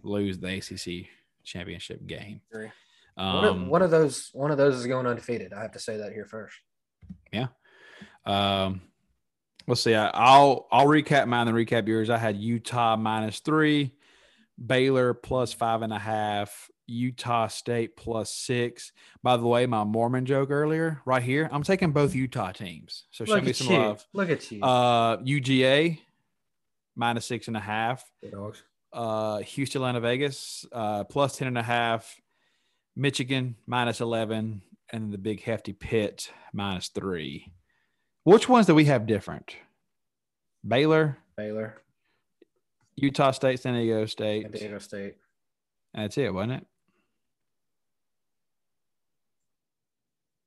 lose the ACC championship game. Um, one, of, one of those, one of those is going undefeated. I have to say that here first. Um, let's see. I, I'll I'll recap mine and recap yours. I had Utah minus three, Baylor plus five and a half, Utah State plus six. By the way, my Mormon joke earlier, right here, I'm taking both Utah teams. So show Look me some you. love. Look at you. Uh, UGA minus six and a half. Dogs. Uh, Houston, Atlanta, Vegas uh, plus ten and a half. Michigan minus eleven, and then the big hefty Pitt minus three. Which ones do we have different? Baylor, Baylor, Utah State, San Diego State. San Diego State. That's it, wasn't it?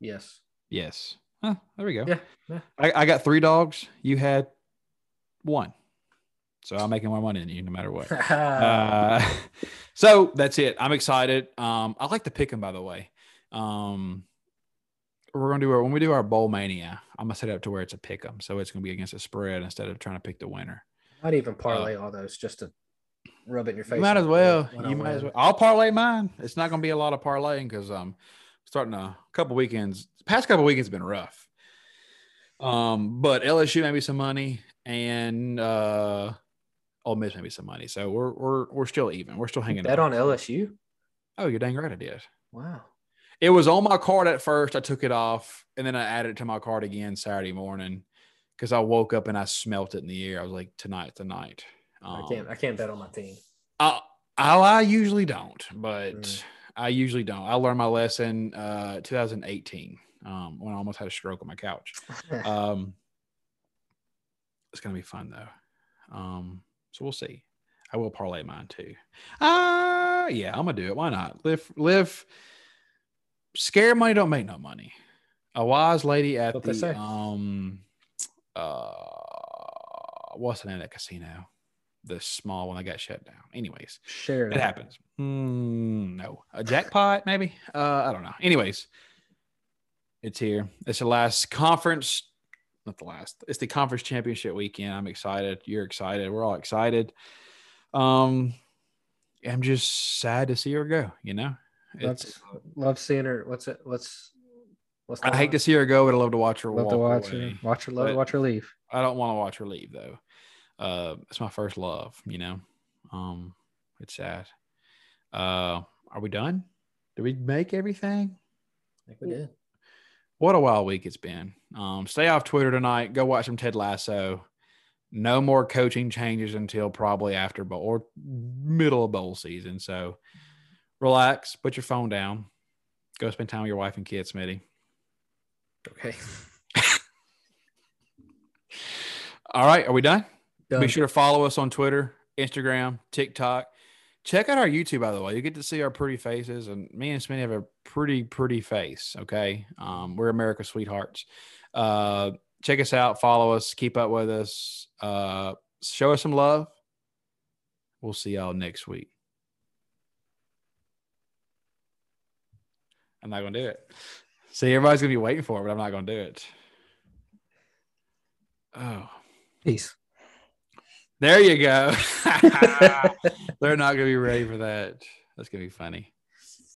Yes. Yes. Huh, there we go. Yeah, yeah. I, I got three dogs. You had one. So I'm making more money than you no matter what. *laughs* Uh, *laughs* so that's it. I'm excited. Um, I like to pick them, by the way. Um, we're gonna do our when we do our bowl mania. I'm gonna set it up to where it's a pick 'em, so it's gonna be against a spread instead of trying to pick the winner. I'd even parlay all those just to rub it in your face. You might as well. You might as well. I'll parlay mine. It's not gonna be a lot of parlaying because um, starting a couple weekends. Past couple weekends have been rough. Um, but LSU maybe some money and uh, Ole Miss maybe some money. So we're we're we're still even. We're still hanging. Bet on. on LSU. Oh, you're dang right I did. Wow. It was on my card at first. I took it off and then I added it to my card again Saturday morning because I woke up and I smelt it in the air. I was like, tonight, tonight. Um, I can't. I can't bet on my team. I, I, I usually don't, but Mm. I usually don't. I learned my lesson uh 2018 um, when I almost had a stroke on my couch. *laughs* Um, it's gonna be fun though. Um, so we'll see. I will parlay mine too. Uh yeah, I'm gonna do it. Why not? Live live scare money don't make no money. A wise lady at What the um uh what's the name of that casino? The small one that got shut down. Anyways, Share it happens. Mm, no, a jackpot maybe. Uh, I don't know. Anyways, it's here. It's the last conference, not the last. It's the conference championship weekend. I'm excited. You're excited. We're all excited. Um, I'm just sad to see her go. You know, it's. Love, love seeing her. What's it? What's what's I hate to see her go, but I love to watch her love walk to watch away. her. Watch her. Love watch her leave. I don't want to watch her leave though. Uh, it's my first love, you know. Um, it's sad. Uh, are we done? Did we make everything? I think we did. What a wild week it's been. Um, stay off Twitter tonight. Go watch some Ted Lasso. No more coaching changes until probably after bowl or middle of bowl season. So relax, put your phone down, go spend time with your wife and kids, Smitty. Okay. *laughs* All right, are we done? Done. Be sure to follow us on Twitter, Instagram, TikTok. Check out our YouTube, by the way. You get to see our pretty faces, and me and Smitty have a pretty, pretty face. Okay, um, we're America's sweethearts. Uh, check us out, follow us, keep up with us, uh, show us some love. We'll see y'all next week. I'm not gonna do it. See, everybody's gonna be waiting for it, but I'm not gonna do it. Oh, Peace. There you go. *laughs* *laughs* They're not gonna be ready for that. That's gonna be funny.